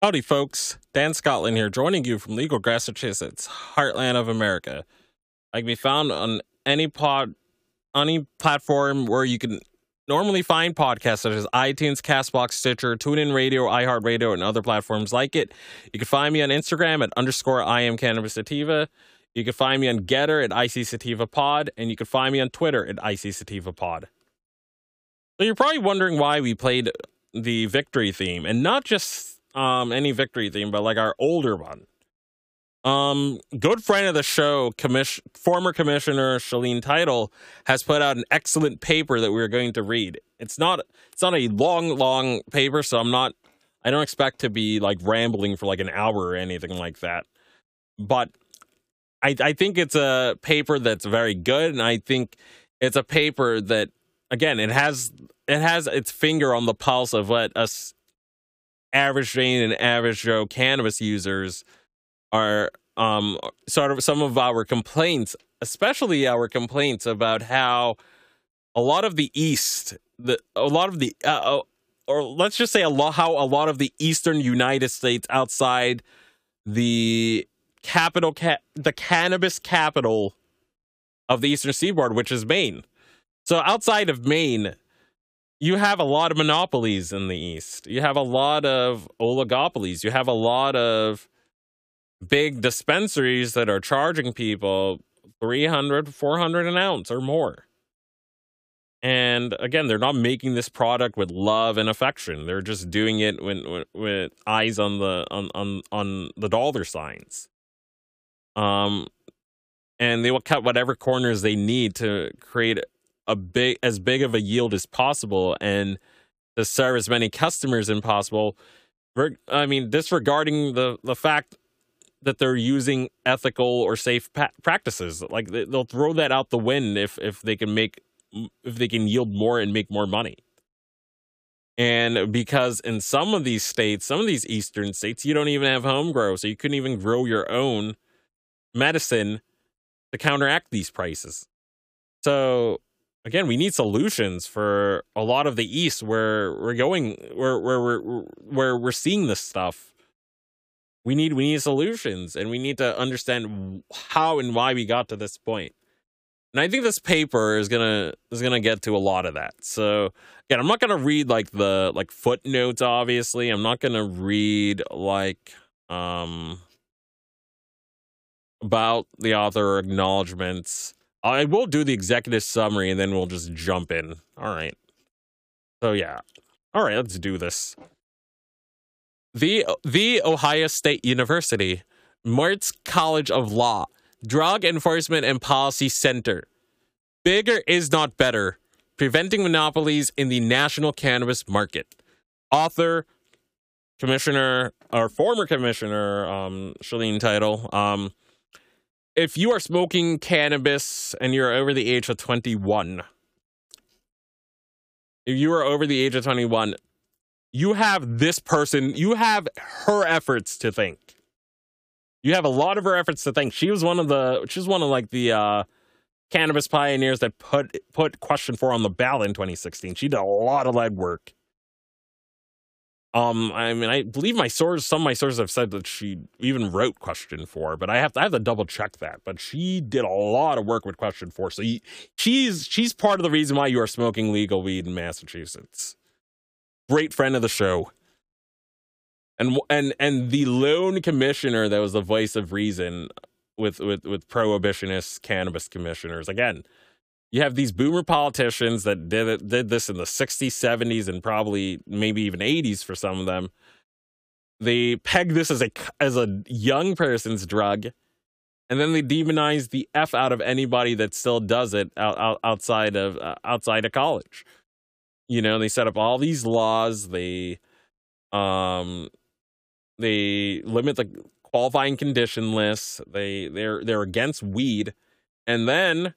Howdy, folks. Dan Scotland here, joining you from Legal, Grass, Massachusetts, heartland of America. I can be found on any pod, any platform where you can normally find podcasts, such as iTunes, Castbox, Stitcher, TuneIn Radio, iHeartRadio, and other platforms like it. You can find me on Instagram at underscore I am Cannabis Sativa. You can find me on Gettr at IC Sativa Pod, and you can find me on Twitter at IC Sativa Pod. So you're probably wondering why we played the victory theme, and not just um any victory theme, but like our older one. Um, good friend of the show, commission, former commissioner Shaleen Title has put out an excellent paper that we're going to read. It's not it's not a long, long paper, so I'm not I don't expect to be like rambling for like an hour or anything like that. But I I think it's a paper that's very good, and I think it's a paper that again it has it has its finger on the pulse of what us average Jane and average Joe cannabis users are um, sort of some of our complaints, especially our complaints about how a lot of the East, the a lot of the, uh, or let's just say a lot how a lot of the Eastern United States outside the capital, ca- the cannabis capital of the Eastern Seaboard, which is Maine. So outside of Maine, you have a lot of monopolies in the East. You have a lot of oligopolies. You have a lot of big dispensaries that are charging people 300, 400 an ounce or more. And again, they're not making this product with love and affection. They're just doing it with, with, eyes on the on, on on the dollar signs. Um, and they will cut whatever corners they need to create a big as big of a yield as possible and to serve as many customers as possible. I mean, disregarding the the fact that they're using ethical or safe pa- practices, like they'll throw that out the wind if if they can make if they can yield more and make more money. And because in some of these states, some of these eastern states, you don't even have home grow, so you couldn't even grow your own medicine to counteract these prices. So again, we need solutions for a lot of the East where we're going, where where we're where we're seeing this stuff. We need we need solutions, and we need to understand how and why we got to this point. And I think this paper is gonna is gonna get to a lot of that. So again, I'm not gonna read like the like footnotes. Obviously, I'm not gonna read like um about the author acknowledgments. I will do the executive summary and then we'll just jump in. All right. So yeah. All right, let's do this. The the Ohio State University, Moritz College of Law, Drug Enforcement and Policy Center. Bigger is not better. Preventing monopolies in the national cannabis market. Author, Commissioner, or former Commissioner, um, Shaleen Title. Um, if you are smoking cannabis and you're over the age of 21, if you are over the age of 21, you have this person, you have her efforts to think. You have a lot of her efforts to think. She was one of the, she was one of like the uh, cannabis pioneers that put put question four on the ballot in 2016. She did a lot of legwork. Um, I mean, I believe my source, some of my sources have said that she even wrote question four, but I have to, I have to double check that. But she did a lot of work with question four, so he, she's she's part of the reason why you are smoking legal weed in Massachusetts. Great friend of the show, and and and the lone commissioner that was the voice of reason with with with prohibitionist cannabis commissioners. Again, you have these boomer politicians that did it, did this in the 60s, 70s, and probably maybe even 80s for some of them. They peg this as a as a young person's drug, and then they demonize the f out of anybody that still does it out, out, outside of uh, outside of college. You know, they set up all these laws. They um they limit the qualifying condition lists. They they're they're against weed, and then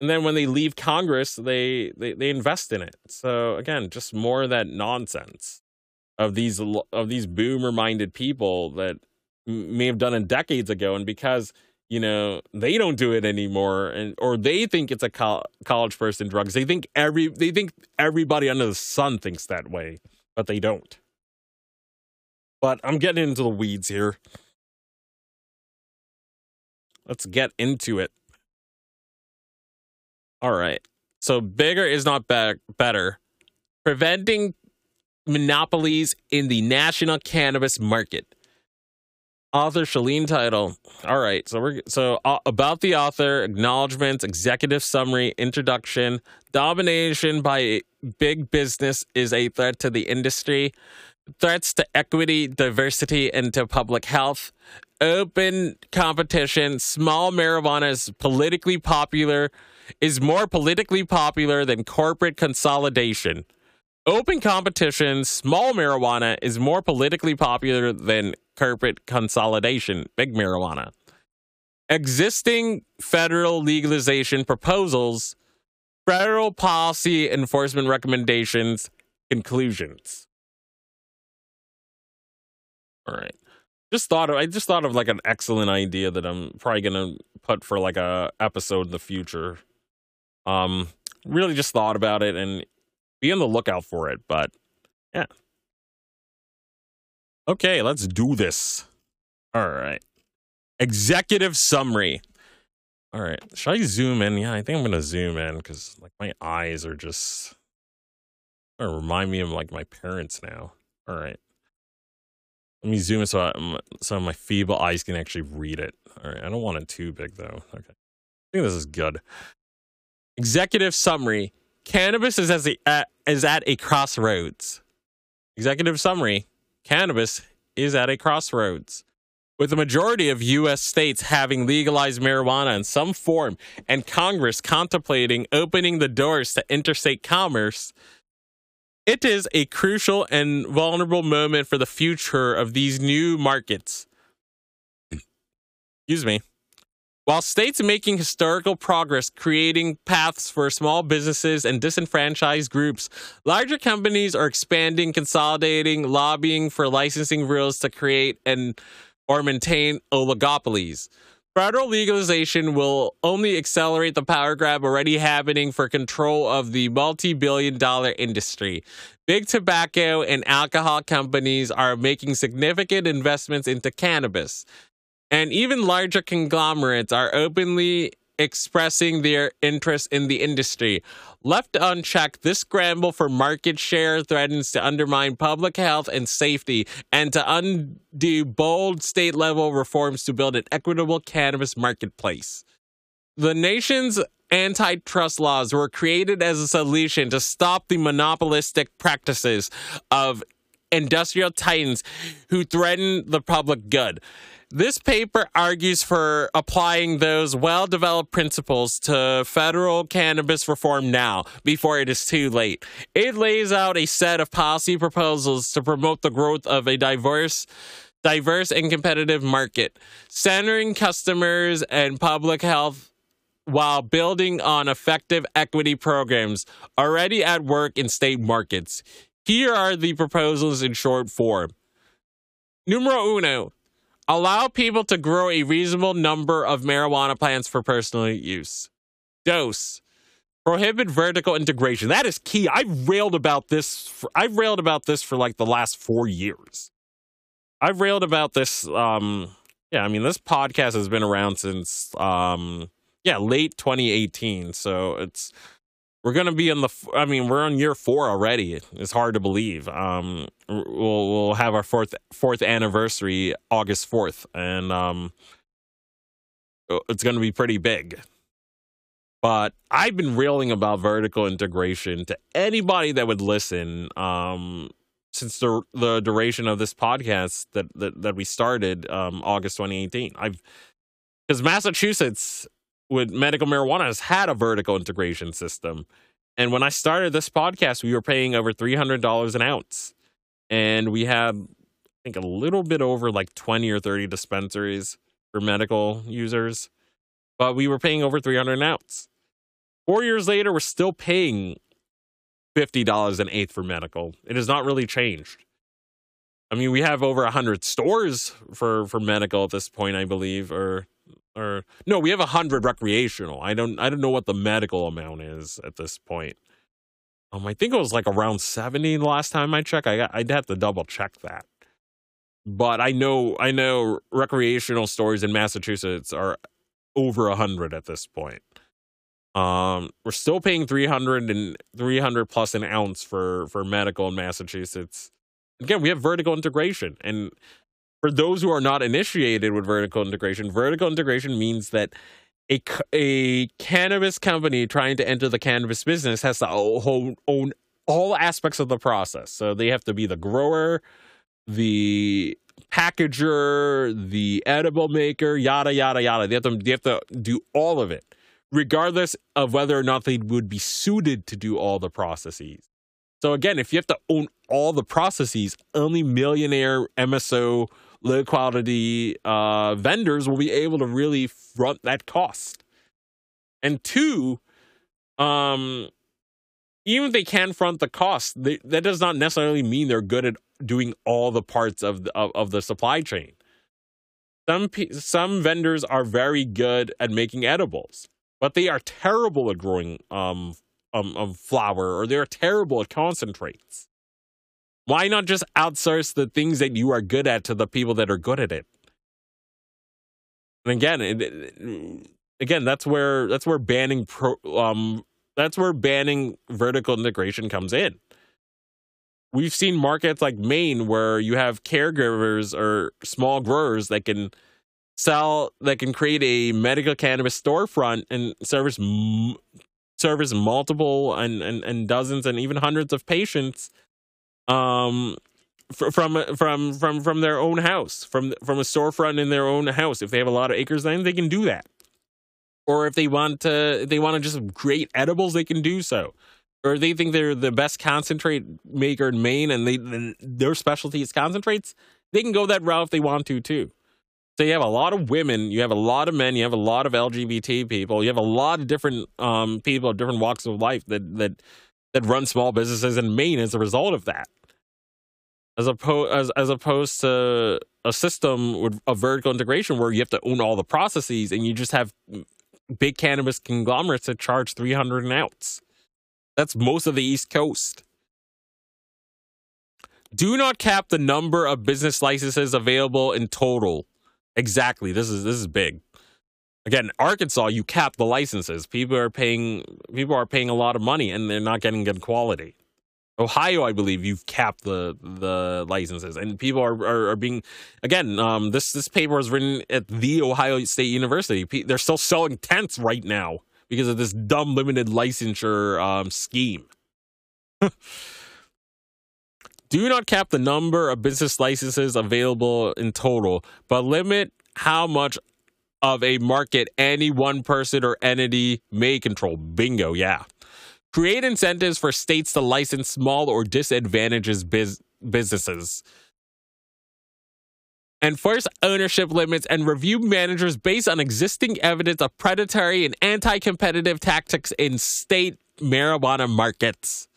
and then when they leave Congress, they, they they invest in it. So again, just more of that nonsense of these of these boomer minded people that may have done it decades ago, and because you know they don't do it anymore, and or they think it's a co- college person drugs. They think every they think everybody under the sun thinks that way, but they don't. But I'm getting into the weeds here. Let's get into it. All right. So bigger is not be- better. Preventing monopolies in the national cannabis market. Author Shaleen Title. All right. So we're so uh, about the author, acknowledgments, executive summary, introduction. Domination by big business is a threat to the industry. Threats to equity, diversity, and to public health open competition, small marijuana is politically popular is more politically popular than corporate consolidation. Open competition, small marijuana is more politically popular than corporate consolidation, big marijuana. Existing federal legalization proposals, federal policy enforcement recommendations, conclusions. All right. Just thought of I just thought of like an excellent idea that I'm probably gonna put for like a episode in the future. Um, really just thought about it and be on the lookout for it. But yeah. Okay, let's do this. All right. Executive summary. All right. Should I zoom in? Yeah, I think I'm gonna zoom in because like my eyes are just remind me of like my parents now. All right. Let me zoom in so I, so my feeble eyes can actually read it. All right. I don't want it too big though. Okay. I think this is good. Executive summary: Cannabis is as a, is at a crossroads. Executive summary: Cannabis is at a crossroads. With the majority of U.S. states having legalized marijuana in some form and Congress contemplating opening the doors to interstate commerce, it is a crucial and vulnerable moment for the future of these new markets. Excuse me. While states are making historical progress creating paths for small businesses and disenfranchised groups, larger companies are expanding, consolidating, lobbying for licensing rules to create and or maintain oligopolies. Federal legalization will only accelerate the power grab already happening for control of the multi billion dollar industry. Big tobacco and alcohol companies are making significant investments into cannabis and even larger conglomerates are openly expressing their interest in the industry. Left unchecked, this scramble for market share threatens to undermine public health and safety and to undo bold state level reforms to build an equitable cannabis marketplace. The nation's antitrust laws were created as a solution to stop the monopolistic practices of industrial titans who threaten the public good. This paper argues for applying those well developed principles to federal cannabis reform now, before it is too late. It lays out a set of policy proposals to promote the growth of a diverse diverse and competitive market, centering customers and public health while building on effective equity programs already at work in state markets. Here are the proposals in short form. Numero uno, Allow people to grow a reasonable number of marijuana plants for personal use. Dose. Prohibit vertical integration. That is key. I've railed about this. For, I've railed about this for like the last four years. I've railed about this. Um, yeah, I mean, this podcast has been around since um, yeah, late 2018. So it's we're gonna be in the. I mean, we're on year four already. It's hard to believe. Um, we'll we'll have our fourth fourth anniversary August fourth, and um, it's gonna be pretty big. But I've been railing about vertical integration to anybody that would listen. Um, since the the duration of this podcast that that, that we started um, August 2018, I've because Massachusetts with medical marijuana has had a vertical integration system. And when I started this podcast, we were paying over $300 an ounce. And we had, I think, a little bit over like 20 or 30 dispensaries for medical users. But we were paying over 300 an ounce. Four years later, we're still paying $50 an eighth for medical. It has not really changed. I mean, we have over 100 stores for, for medical at this point, I believe, or or no, we have a hundred recreational. I don't I don't know what the medical amount is at this point. Um, I think it was like around seventy the last time I checked. I I'd have to double check that. But I know I know recreational stores in Massachusetts are over a hundred at this point. Um, we're still paying 300 and 300 plus an ounce for for medical in Massachusetts. Again, we have vertical integration, and for those who are not initiated with vertical integration, vertical integration means that a, a cannabis company trying to enter the cannabis business has to own, own all aspects of the process. So they have to be the grower, the packager, the edible maker, yada yada yada. They have to they have to do all of it, regardless of whether or not they would be suited to do all the processes. So again, if you have to own all the processes, only millionaire MSO low quality uh, vendors will be able to really front that cost. And two, um, even if they can front the cost, they, that does not necessarily mean they're good at doing all the parts of the, of, of the supply chain. Some some vendors are very good at making edibles, but they are terrible at growing um, um, um flower or they're terrible at concentrates. Why not just outsource the things that you are good at to the people that are good at it? And again, it, it, again, that's where that's where banning pro, um that's where banning vertical integration comes in. We've seen markets like Maine where you have caregivers or small growers that can sell that can create a medical cannabis storefront and service service multiple and, and, and dozens and even hundreds of patients um from from from from their own house from from a storefront in their own house. If they have a lot of acres then they can do that. Or if they want to they want to just create edibles they can do so. Or they think they're the best concentrate maker in Maine and they their specialty is concentrates they can go that route if they want to too. So you have a lot of women, you have a lot of men, you have a lot of LGBT people, you have a lot of different um, people different walks of life that that that run small businesses in Maine as a result of that. As opposed as as opposed to a system with a vertical integration where you have to own all the processes and you just have big cannabis conglomerates that charge 300 an ounce. That's most of the East Coast. Do not cap the number of business licenses available in total Exactly. This is this is big. Again, Arkansas, you cap the licenses. People are paying people are paying a lot of money and they're not getting good quality. Ohio, I believe you've capped the the licenses, and people are are, are being again. Um, this this paper was written at the Ohio State University. They're still selling tents right now because of this dumb limited licensure um, scheme. Do not cap the number of business licenses available in total, but limit how much of a market any one person or entity may control. Bingo, yeah. Create incentives for states to license small or disadvantages biz- businesses. Enforce ownership limits and review managers based on existing evidence of predatory and anti competitive tactics in state marijuana markets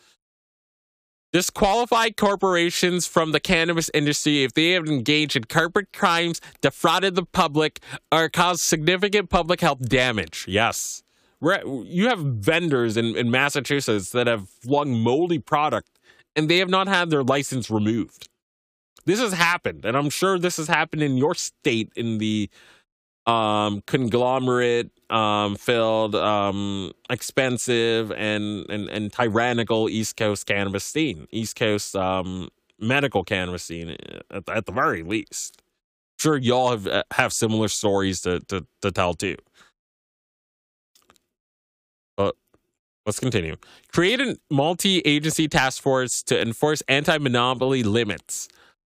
disqualify corporations from the cannabis industry if they have engaged in corporate crimes, defrauded the public, or caused significant public health damage. Yes. You have vendors in, in Massachusetts that have flung moldy product and they have not had their license removed. This has happened, and I'm sure this has happened in your state in the um, conglomerate um, filled, um, expensive, and, and and tyrannical East Coast cannabis scene, East Coast um, medical cannabis scene, at, at the very least. sure, y'all have uh, have similar stories to to, to tell too. But let's continue. Create a multi-agency task force to enforce anti-monopoly limits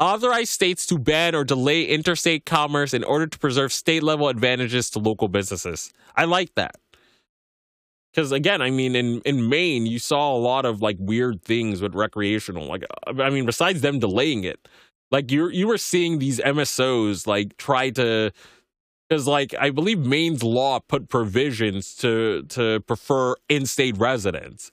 authorize states to ban or delay interstate commerce in order to preserve state level advantages to local businesses. I like that. Because again, I mean, in, in Maine, you saw a lot of like weird things with recreational. Like, I mean, besides them delaying it, like you you were seeing these MSOs like try to, because like I believe Maine's law put provisions to to prefer in-state residents.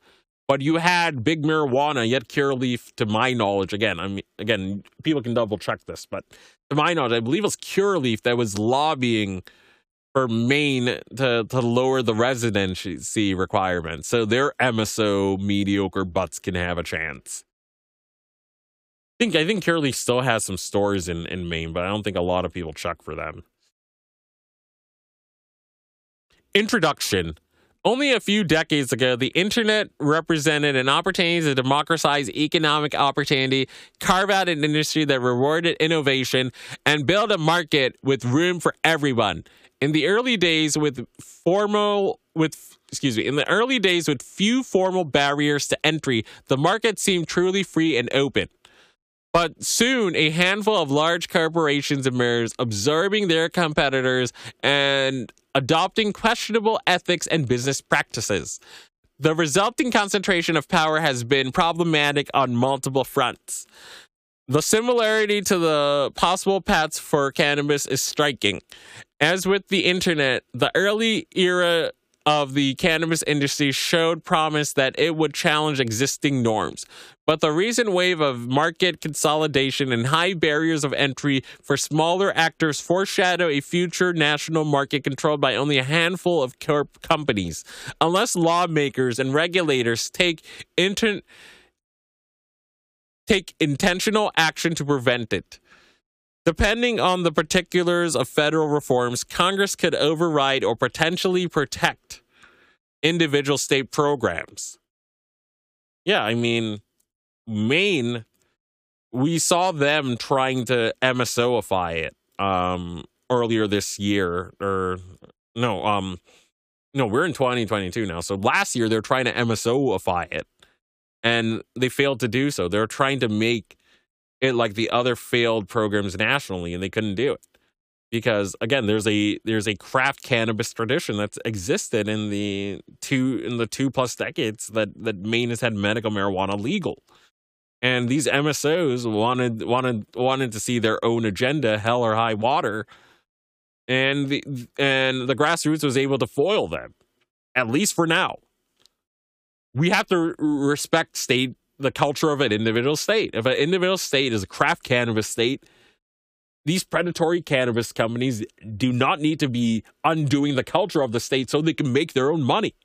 But you had big marijuana, yet Curaleaf, to my knowledge, again, I mean, again, people can double check this, but to my knowledge, I believe it was Curaleaf that was lobbying for Maine to to lower the residency requirements, so their MSO mediocre butts can have a chance. I think I think Curaleaf still has some stores in in Maine, but I don't think a lot of people check for them. Introduction only a few decades ago, the internet represented an opportunity to democratize economic opportunity, carve out an industry that rewarded innovation, and build a market with room for everyone. In the early days, with formal with excuse me, in the early days with few formal barriers to entry, the market seemed truly free and open. But soon, a handful of large corporations emerged, absorbing their competitors and adopting questionable ethics and business practices. The resulting concentration of power has been problematic on multiple fronts. The similarity to the possible paths for cannabis is striking. As with the internet, the early era of the cannabis industry showed promise that it would challenge existing norms. But the recent wave of market consolidation and high barriers of entry for smaller actors foreshadow a future national market controlled by only a handful of corp companies, unless lawmakers and regulators take take intentional action to prevent it. Depending on the particulars of federal reforms, Congress could override or potentially protect individual state programs. Yeah, I mean, Maine, we saw them trying to MSOify it um, earlier this year, or no, um, no, we're in 2022 now. So last year they're trying to MSOify it, and they failed to do so. They're trying to make it like the other failed programs nationally, and they couldn't do it because again, there's a there's a craft cannabis tradition that's existed in the two in the two plus decades that that Maine has had medical marijuana legal. And these MSOs wanted wanted wanted to see their own agenda, hell or high water, and the and the grassroots was able to foil them, at least for now. We have to respect state the culture of an individual state. If an individual state is a craft cannabis state, these predatory cannabis companies do not need to be undoing the culture of the state so they can make their own money.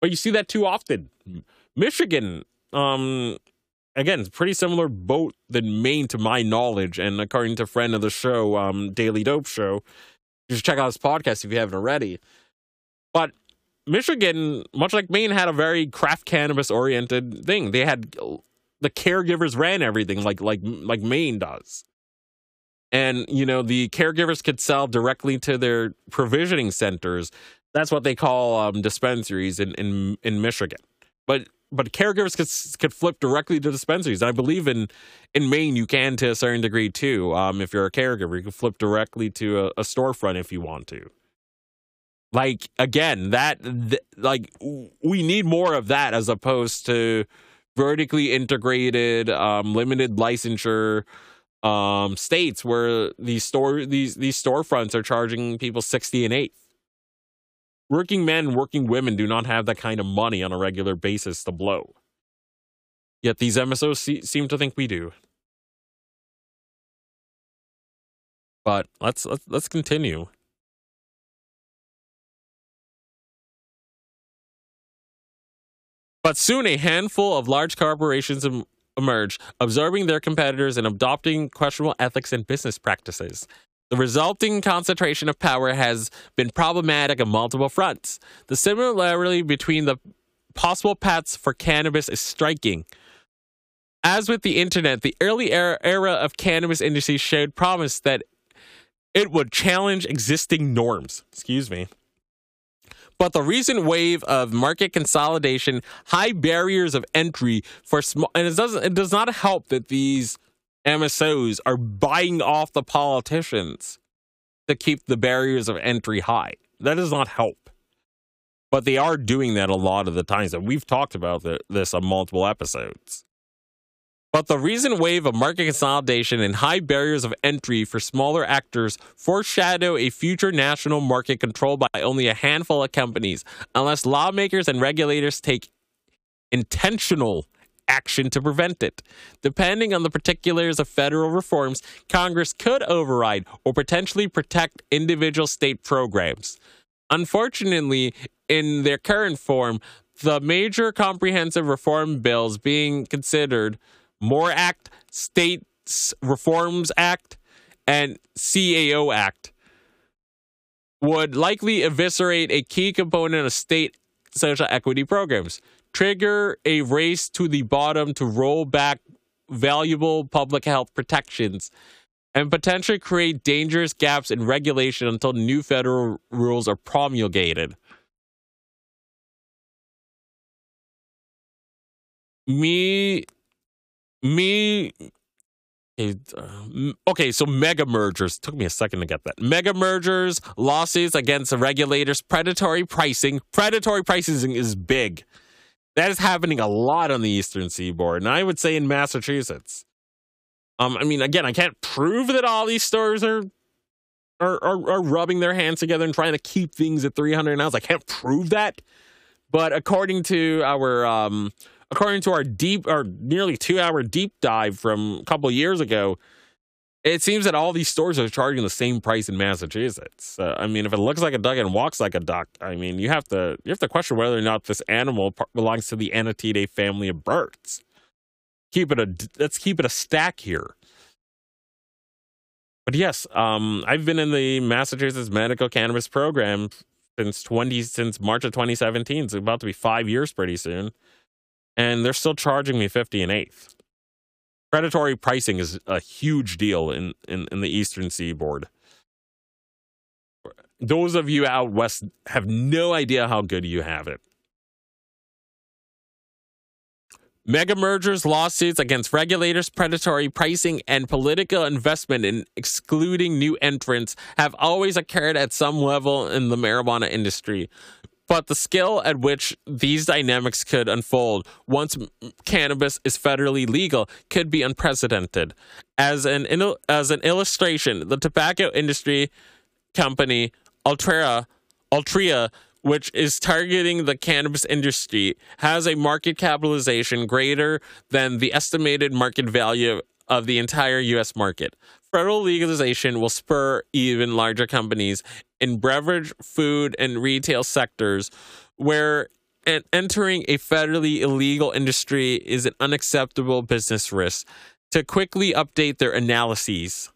But you see that too often. Michigan, um, again, it's pretty similar boat than Maine to my knowledge. And according to friend of the show, um, Daily Dope Show, you should check out his podcast if you haven't already. But Michigan, much like Maine, had a very craft cannabis oriented thing. They had the caregivers ran everything like like like Maine does. And you know, the caregivers could sell directly to their provisioning centers. That's what they call um, dispensaries in, in in Michigan. But but caregivers could could flip directly to dispensaries. And I believe in in Maine you can to a certain degree too. Um, if you're a caregiver, you can flip directly to a, a storefront if you want to. Like again, that th- like we need more of that as opposed to vertically integrated, um, limited licensure um, states where these store these these storefronts are charging people sixty and eight working men, working women do not have that kind of money on a regular basis to blow. Yet these MSOs see, seem to think we do. But let's let's, let's continue. But soon a handful of large corporations emerge, absorbing their competitors and adopting questionable ethics and business practices. The resulting concentration of power has been problematic on multiple fronts. The similarity between the possible paths for cannabis is striking. As with the internet, the early era, era of cannabis industry showed promise that it would challenge existing norms. Excuse me. But the recent wave of market consolidation, high barriers of entry for small, and it doesn't, it does not help that these MSOs are buying off the politicians to keep the barriers of entry high. That does not help. But they are doing that a lot of the times. And we've talked about this on multiple episodes. But the recent wave of market consolidation and high barriers of entry for smaller actors foreshadow a future national market controlled by only a handful of companies, unless lawmakers and regulators take intentional action to prevent it. Depending on the particulars of federal reforms, Congress could override or potentially protect individual state programs. Unfortunately, in their current form, the major comprehensive reform bills being considered MORE Act, States Reforms Act, and CAO Act would likely eviscerate a key component of state social equity programs trigger a race to the bottom to roll back valuable public health protections and potentially create dangerous gaps in regulation until new federal rules are promulgated. Me, me, okay, so mega mergers took me a second to get that. Mega mergers, lawsuits against the regulators, predatory pricing. Predatory pricing is big. That is happening a lot on the eastern seaboard, and I would say in Massachusetts. Um, I mean, again, I can't prove that all these stores are are, are, are rubbing their hands together and trying to keep things at 300 ounce. I can't prove that, but according to our um, according to our deep, our nearly two hour deep dive from a couple years ago, it seems that all these stores are charging the same price in Massachusetts. Uh, I mean, if it looks like a duck and walks like a duck, I mean, you have to you have to question whether or not this animal belongs to the Anatidae family of birds. Keep it a let's keep it a stack here. but yes, um, I've been in the Massachusetts medical cannabis program since twenty since March of 2017. It's about to be five years pretty soon, and they're still charging me fifty an eighth. Predatory pricing is a huge deal in, in, in the Eastern Seaboard. Those of you out west have no idea how good you have it. Mega mergers, lawsuits against regulators, predatory pricing, and political investment in excluding new entrants have always occurred at some level in the marijuana industry. But the scale at which these dynamics could unfold once cannabis is federally legal could be unprecedented. As an as an illustration, the tobacco industry company Altria Altria which is targeting the cannabis industry, has a market capitalization greater than the estimated market value of the entire US market. Federal legalization will spur even larger companies in beverage, food, and retail sectors where entering a federally illegal industry is an unacceptable business risk to quickly update their analyses.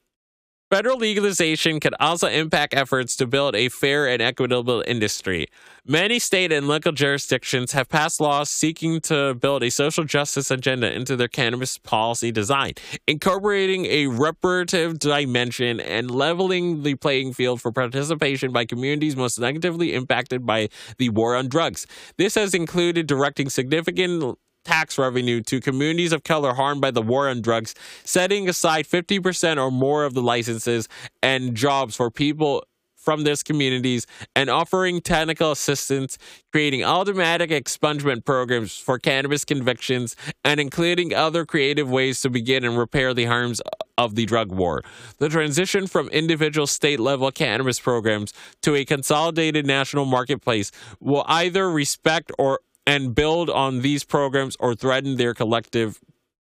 Federal legalization could also impact efforts to build a fair and equitable industry. Many state and local jurisdictions have passed laws seeking to build a social justice agenda into their cannabis policy design, incorporating a reparative dimension and leveling the playing field for participation by communities most negatively impacted by the war on drugs. This has included directing significant tax revenue to communities of color harmed by the war on drugs, setting aside 50% or more of the licenses and jobs for people from these communities and offering technical assistance, creating automatic expungement programs for cannabis convictions, and including other creative ways to begin and repair the harms of the drug war. The transition from individual state level cannabis programs to a consolidated national marketplace will either respect or and build on these programs or threaten their collective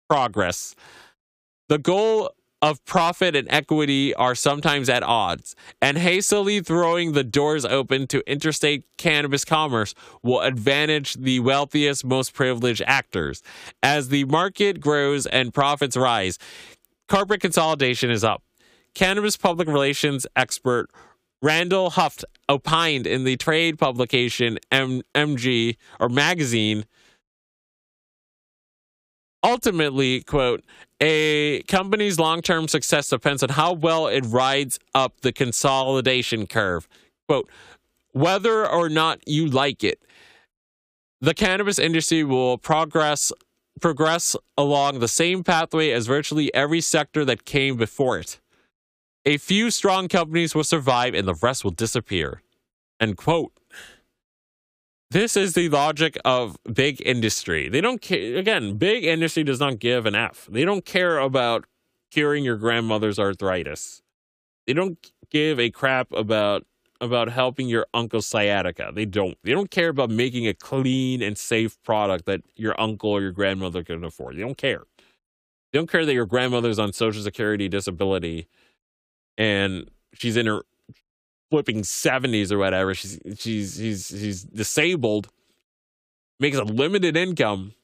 progress. The goal of profit and equity are sometimes at odds, and hastily throwing the doors open to interstate cannabis commerce will advantage the wealthiest, most privileged actors. As the market grows and profits rise, corporate consolidation is up. Cannabis public relations expert Randall Huft opined in the trade publication M- MG or magazine ultimately quote a company's long-term success depends on how well it rides up the consolidation curve. Quote whether or not you like it the cannabis industry will progress progress along the same pathway as virtually every sector that came before it a few strong companies will survive and the rest will disappear. End quote. This is the logic of big industry. They don't care. Again, big industry does not give an F. They don't care about curing your grandmother's arthritis. They don't give a crap about about helping your uncle's sciatica. They don't. They don't care about making a clean and safe product that your uncle or your grandmother can afford. They don't care. They don't care that your grandmother's on social security disability and she's in her flipping 70s or whatever. She's she's she's she's disabled, makes a limited income,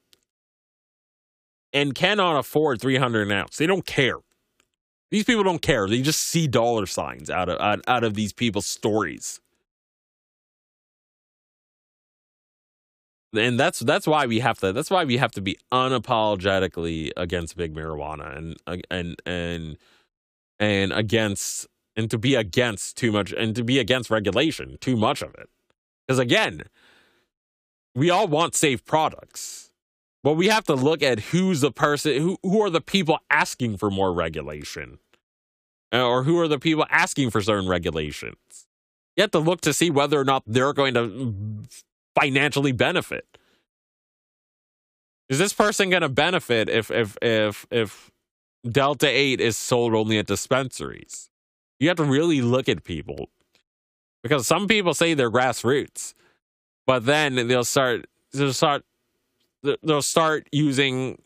and cannot afford 300 an ounce. They don't care. These people don't care. They just see dollar signs out of out, out of these people's stories. and that's that's why we have to that's why we have to be unapologetically against big marijuana and and and and against and to be against too much and to be against regulation, too much of it. Because again, we all want safe products. But we have to look at who's the person who who are the people asking for more regulation. Uh, or who are the people asking for certain regulations. You have to look to see whether or not they're going to financially benefit. Is this person going to benefit if if if if Delta 8 is sold only at dispensaries. You have to really look at people because some people say they're grassroots, but then they'll start they'll start they'll start using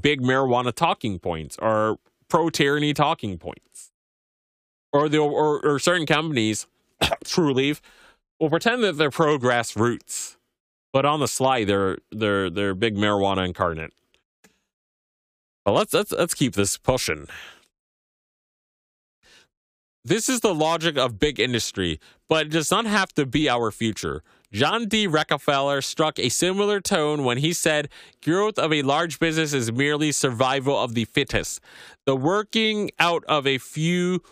big marijuana talking points or pro tyranny talking points, or they'll or, or certain companies, Trulieve, will pretend that they're pro grassroots, but on the sly they're they're they're big marijuana incarnate. Well, let's let's let's keep this pushing. This is the logic of big industry, but it does not have to be our future. John D. Rockefeller struck a similar tone when he said, Growth of a large business is merely survival of the fittest. The working out of a few,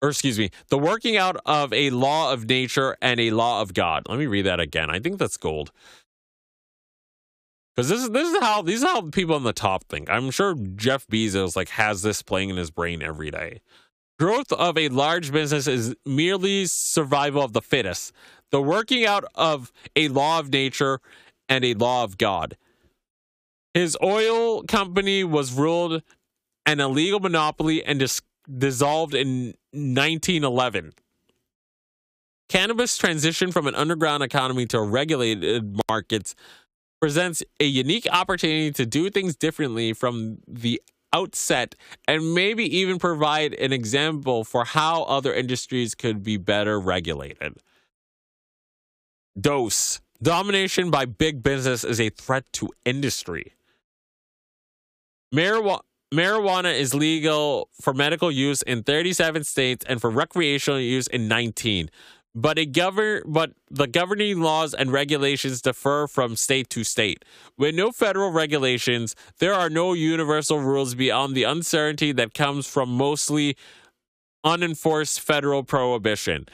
or excuse me, the working out of a law of nature and a law of God. Let me read that again. I think that's gold. Because this is this is how these are how people on the top think. I'm sure Jeff Bezos like has this playing in his brain every day. Growth of a large business is merely survival of the fittest, the working out of a law of nature and a law of God. His oil company was ruled an illegal monopoly and dis- dissolved in 1911. Cannabis transitioned from an underground economy to regulated markets presents a unique opportunity to do things differently from the outset and maybe even provide an example for how other industries could be better regulated. Dose. Domination by big business is a threat to industry. Marijuana. Marijuana is legal for medical use in 37 states and for recreational use in 19 but it govern but the governing laws and regulations differ from state to state. With no federal regulations, there are no universal rules beyond the uncertainty that comes from mostly unenforced federal prohibition.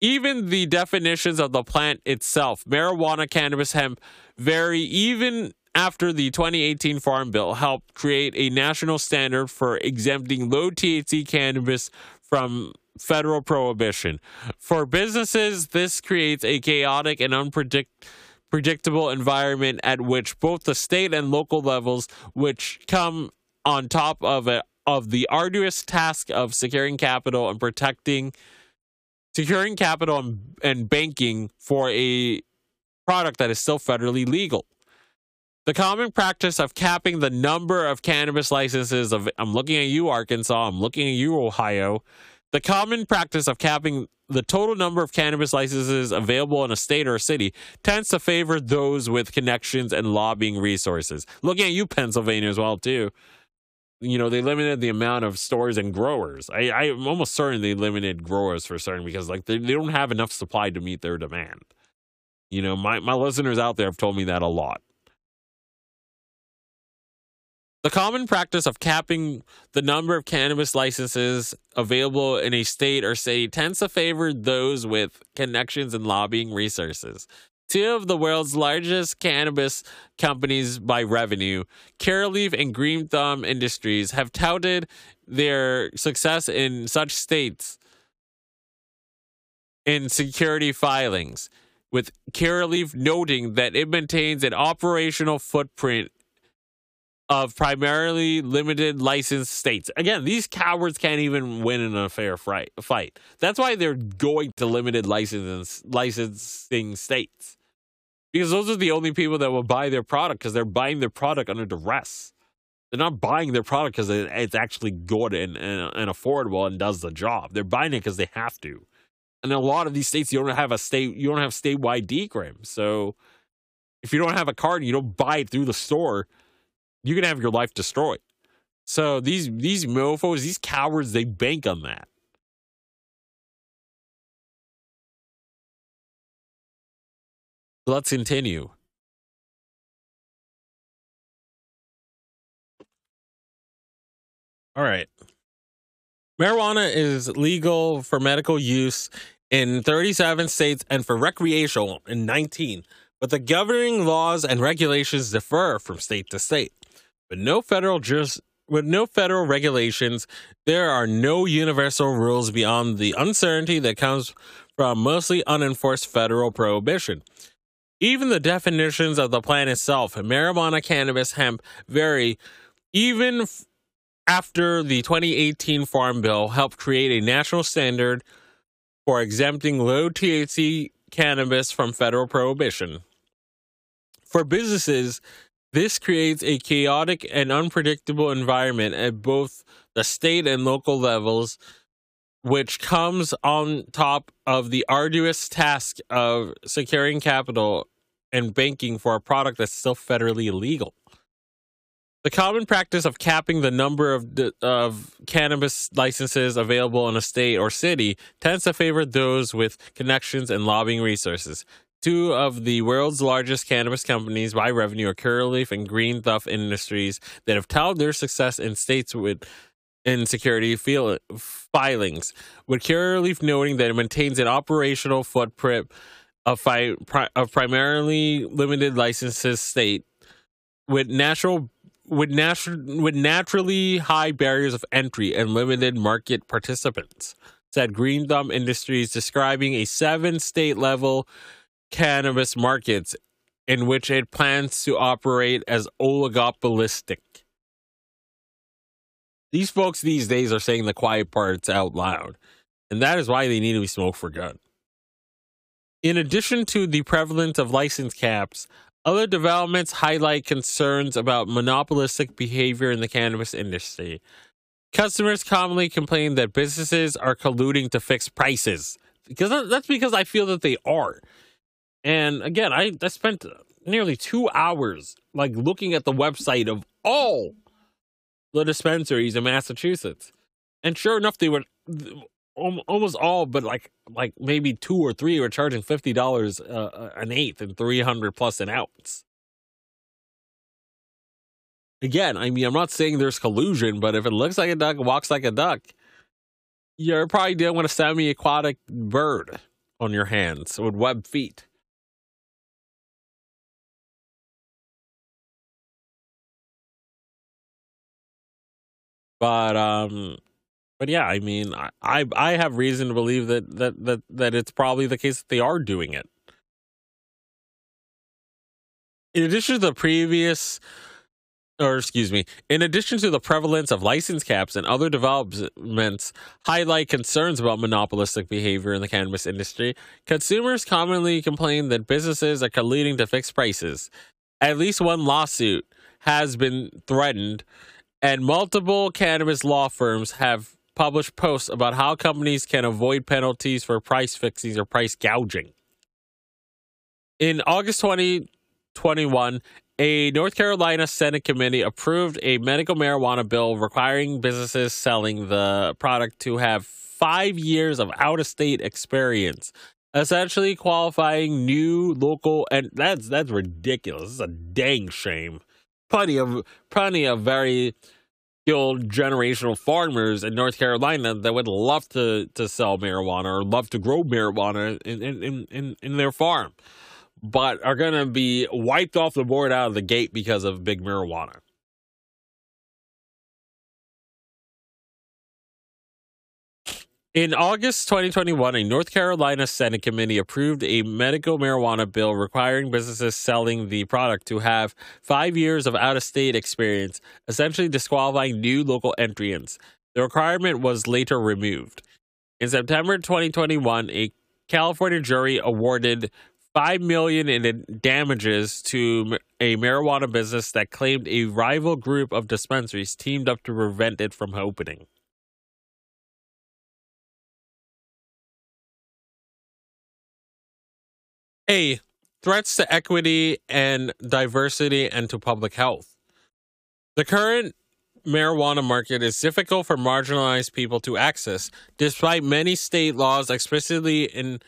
Even the definitions of the plant itself, marijuana, cannabis, hemp, vary even after the 2018 Farm Bill helped create a national standard for exempting low THC cannabis from federal prohibition. For businesses, this creates a chaotic and unpredictable environment at which both the state and local levels, which come on top of it, of the arduous task of securing capital and protecting securing capital and, and banking for a product that is still federally legal. The common practice of capping the number of cannabis licenses of I'm looking at you Arkansas, I'm looking at you Ohio, the common practice of capping the total number of cannabis licenses available in a state or a city tends to favor those with connections and lobbying resources. Looking at you, Pennsylvania, as well too. You know, they limited the amount of stores and growers. I, I'm almost certain they limited growers for certain because like they, they don't have enough supply to meet their demand. You know, my, my listeners out there have told me that a lot. The common practice of capping the number of cannabis licenses available in a state or city tends to favor those with connections and lobbying resources. Two of the world's largest cannabis companies by revenue, Curaleaf and Green Thumb Industries, have touted their success in such states in security filings, with Curaleaf noting that it maintains an operational footprint of primarily limited licensed states. Again, these cowards can't even win in a fair fight. That's why they're going to limited license, licensing states. Because those are the only people that will buy their product because they're buying their product under duress. They're not buying their product because it's actually good and, and, and affordable and does the job. They're buying it because they have to. And a lot of these states, you don't have a state, you don't have statewide decrim. So if you don't have a card, you don't buy it through the store you can have your life destroyed. So these these mofos, these cowards, they bank on that. Let's continue. All right. Marijuana is legal for medical use in 37 states and for recreational in 19, but the governing laws and regulations differ from state to state. With no federal juris, with no federal regulations, there are no universal rules beyond the uncertainty that comes from mostly unenforced federal prohibition. Even the definitions of the plant itself, marijuana, cannabis, hemp, vary. Even f- after the 2018 Farm Bill helped create a national standard for exempting low THC cannabis from federal prohibition. For businesses, this creates a chaotic and unpredictable environment at both the state and local levels, which comes on top of the arduous task of securing capital and banking for a product that's still federally illegal. The common practice of capping the number of, of cannabis licenses available in a state or city tends to favor those with connections and lobbying resources. Two of the world's largest cannabis companies by revenue are Curaleaf and Green Thumb Industries that have touted their success in states with insecurity feel, filings, with Curaleaf noting that it maintains an operational footprint of, fi, pri, of primarily limited licenses state with natural with natural with naturally high barriers of entry and limited market participants, said Green Thumb Industries, describing a seven state level cannabis markets in which it plans to operate as oligopolistic. These folks these days are saying the quiet parts out loud, and that is why they need to be smoked for good. In addition to the prevalence of license caps, other developments highlight concerns about monopolistic behavior in the cannabis industry. Customers commonly complain that businesses are colluding to fix prices. Because that's because I feel that they are. And again, I, I spent nearly two hours like looking at the website of all the dispensaries in Massachusetts. And sure enough, they were almost all, but like like maybe two or three were charging fifty dollars uh, uh, an eighth and three hundred plus an ounce. Again, I mean, I'm not saying there's collusion, but if it looks like a duck, walks like a duck, you're probably dealing with a semi-aquatic bird on your hands with web feet. But um, but yeah, I mean, I I have reason to believe that that that that it's probably the case that they are doing it. In addition to the previous or excuse me, in addition to the prevalence of license caps and other developments highlight concerns about monopolistic behavior in the cannabis industry, consumers commonly complain that businesses are colluding to fix prices. At least one lawsuit has been threatened, and multiple cannabis law firms have published posts about how companies can avoid penalties for price fixing or price gouging. In August 2021, a North Carolina Senate committee approved a medical marijuana bill requiring businesses selling the product to have five years of out of state experience, essentially qualifying new local and that's that's ridiculous. It's a dang shame. Plenty of plenty of very skilled generational farmers in North Carolina that would love to to sell marijuana or love to grow marijuana in in in, in their farm, but are going to be wiped off the board out of the gate because of big marijuana. In August 2021, a North Carolina Senate committee approved a medical marijuana bill requiring businesses selling the product to have five years of out of state experience, essentially disqualifying new local entrants. The requirement was later removed. In September 2021, a California jury awarded five million in damages to a marijuana business that claimed a rival group of dispensaries teamed up to prevent it from opening. A. Threats to equity and diversity and to public health. The current marijuana market is difficult for marginalized people to access, despite many state laws explicitly in,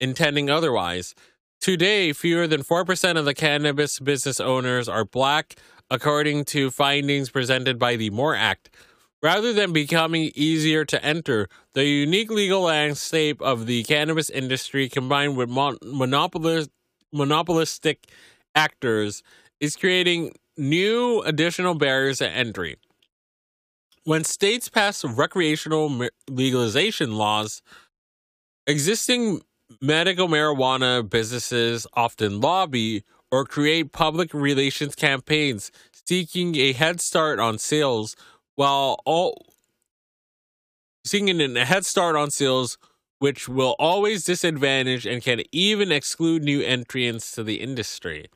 intending otherwise. Today, fewer than 4% of the cannabis business owners are black, according to findings presented by the MORE Act, Rather than becoming easier to enter, the unique legal landscape of the cannabis industry combined with mon- monopolist- monopolistic actors is creating new additional barriers to entry. When states pass recreational legalization laws, existing medical marijuana businesses often lobby or create public relations campaigns seeking a head start on sales while all seeing a head start on sales, which will always disadvantage and can even exclude new entrants to the industry.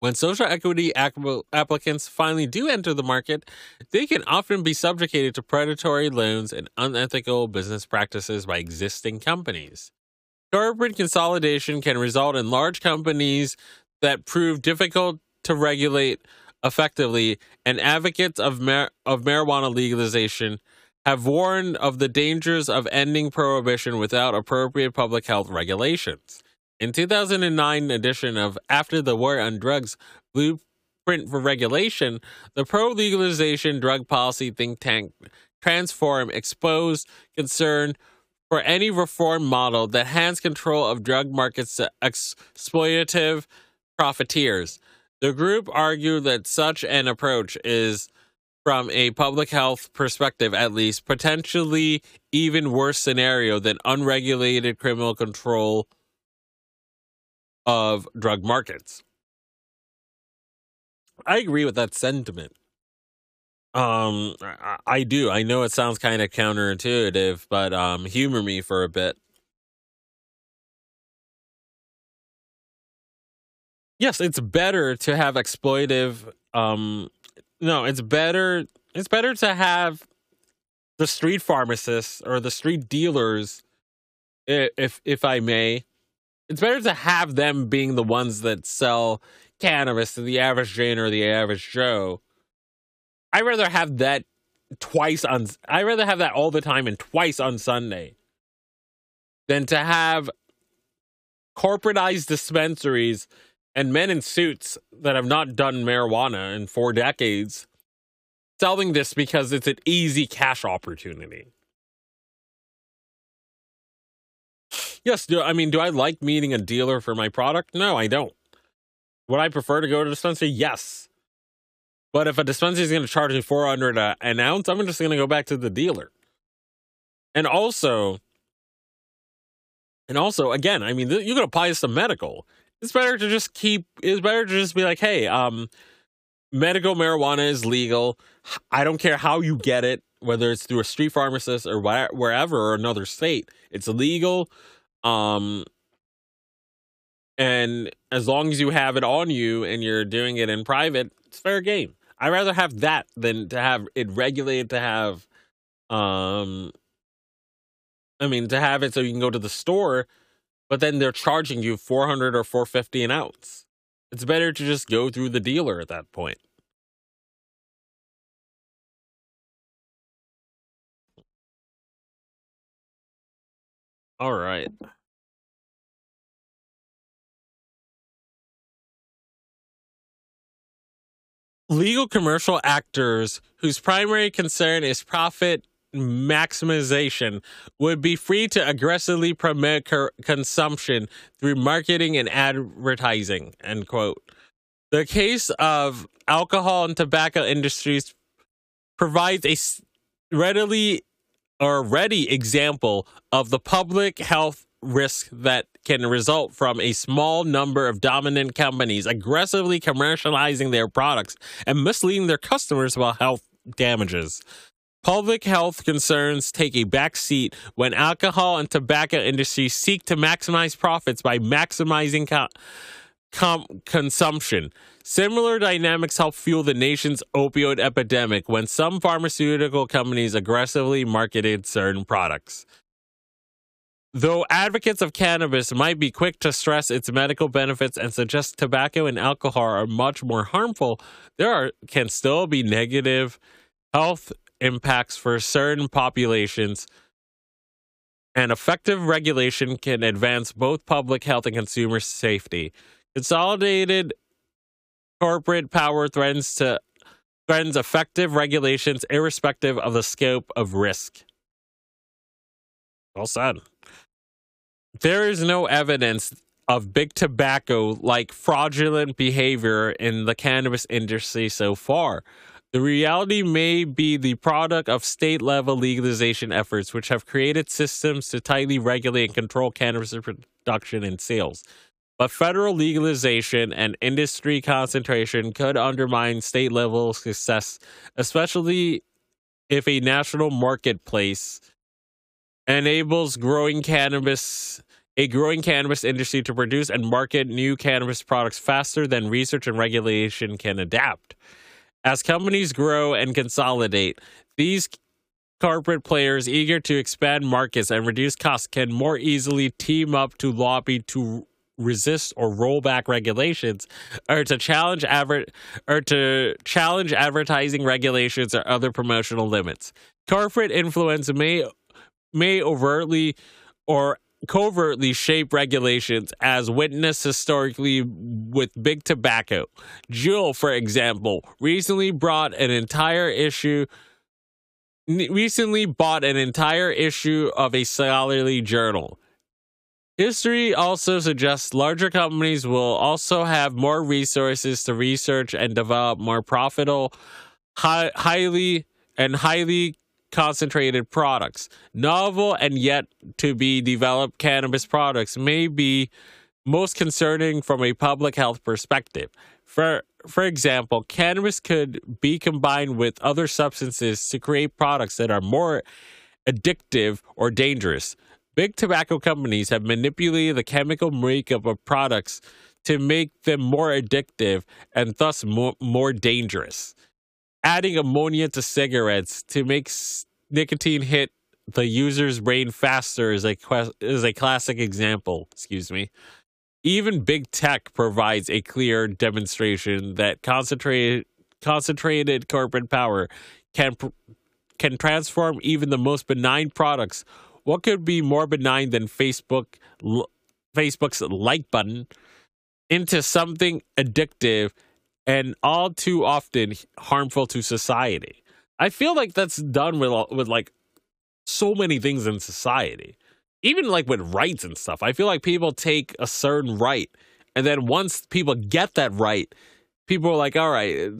When social equity applicants finally do enter the market, they can often be subjugated to predatory loans and unethical business practices by existing companies. Corporate consolidation can result in large companies that prove difficult to regulate effectively, and advocates of, mar- of marijuana legalization have warned of the dangers of ending prohibition without appropriate public health regulations. In 2009 edition of After the War on Drugs Blueprint for Regulation, the pro-legalization drug policy think tank Transform exposed concern for any reform model that hands control of drug markets to exploitative profiteers. The group argued that such an approach is, from a public health perspective at least, potentially even worse scenario than unregulated criminal control of drug markets. I agree with that sentiment. Um, I, I do. I know it sounds kind of counterintuitive, but um, humor me for a bit. Yes, it's better to have exploitive. Um, no, it's better. It's better to have the street pharmacists or the street dealers, if if I may. It's better to have them being the ones that sell cannabis to the average Jane or the average Joe I rather have that twice on. I rather have that all the time and twice on Sunday than to have corporatized dispensaries and men in suits that have not done marijuana in four decades selling this because it's an easy cash opportunity. Yes, do I mean do I like meeting a dealer for my product? No, I don't. Would I prefer to go to a dispensary? Yes. But if a dispensary is going to charge me 400 uh, an ounce, I'm just going to go back to the dealer. And also, and also, again, I mean, you can apply this to medical. It's better to just keep. It's better to just be like, hey, um, medical marijuana is legal. I don't care how you get it, whether it's through a street pharmacist or wherever or another state. It's illegal. Um, and as long as you have it on you and you're doing it in private, it's fair game. I'd rather have that than to have it regulated to have um I mean to have it so you can go to the store, but then they're charging you 400 or 450 an ounce. It's better to just go through the dealer at that point. All right. legal commercial actors whose primary concern is profit maximization would be free to aggressively promote consumption through marketing and advertising end quote the case of alcohol and tobacco industries provides a readily or ready example of the public health risk that can result from a small number of dominant companies aggressively commercializing their products and misleading their customers about health damages. Public health concerns take a back seat when alcohol and tobacco industries seek to maximize profits by maximizing co- com- consumption. Similar dynamics help fuel the nation's opioid epidemic when some pharmaceutical companies aggressively marketed certain products. Though advocates of cannabis might be quick to stress its medical benefits and suggest tobacco and alcohol are much more harmful, there are, can still be negative health impacts for certain populations, and effective regulation can advance both public health and consumer safety. Consolidated corporate power threatens to threatens effective regulations irrespective of the scope of risk. Well said there is no evidence of big tobacco like fraudulent behavior in the cannabis industry so far. The reality may be the product of state level legalization efforts, which have created systems to tightly regulate and control cannabis production and sales. But federal legalization and industry concentration could undermine state level success, especially if a national marketplace enables growing cannabis a growing cannabis industry to produce and market new cannabis products faster than research and regulation can adapt. As companies grow and consolidate, these corporate players eager to expand markets and reduce costs can more easily team up to lobby to resist or roll back regulations or to challenge adver- or to challenge advertising regulations or other promotional limits. Corporate influence may may overtly or covertly shape regulations as witnessed historically with big tobacco. Juul, for example, recently brought an entire issue recently bought an entire issue of a scholarly journal. History also suggests larger companies will also have more resources to research and develop more profitable, high, highly and highly concentrated products. Novel and yet to be developed cannabis products may be most concerning from a public health perspective. For for example, cannabis could be combined with other substances to create products that are more addictive or dangerous. Big tobacco companies have manipulated the chemical makeup of products to make them more addictive and thus more, more dangerous. Adding ammonia to cigarettes to make nicotine hit the user's brain faster is a, is a classic example. Excuse me. Even big tech provides a clear demonstration that concentrated concentrated corporate power can can transform even the most benign products. What could be more benign than Facebook Facebook's like button into something addictive and all too often harmful to society? I feel like that's done with with like so many things in society even like with rights and stuff, I feel like people take a certain right, and then once people get that right, people are like, all right,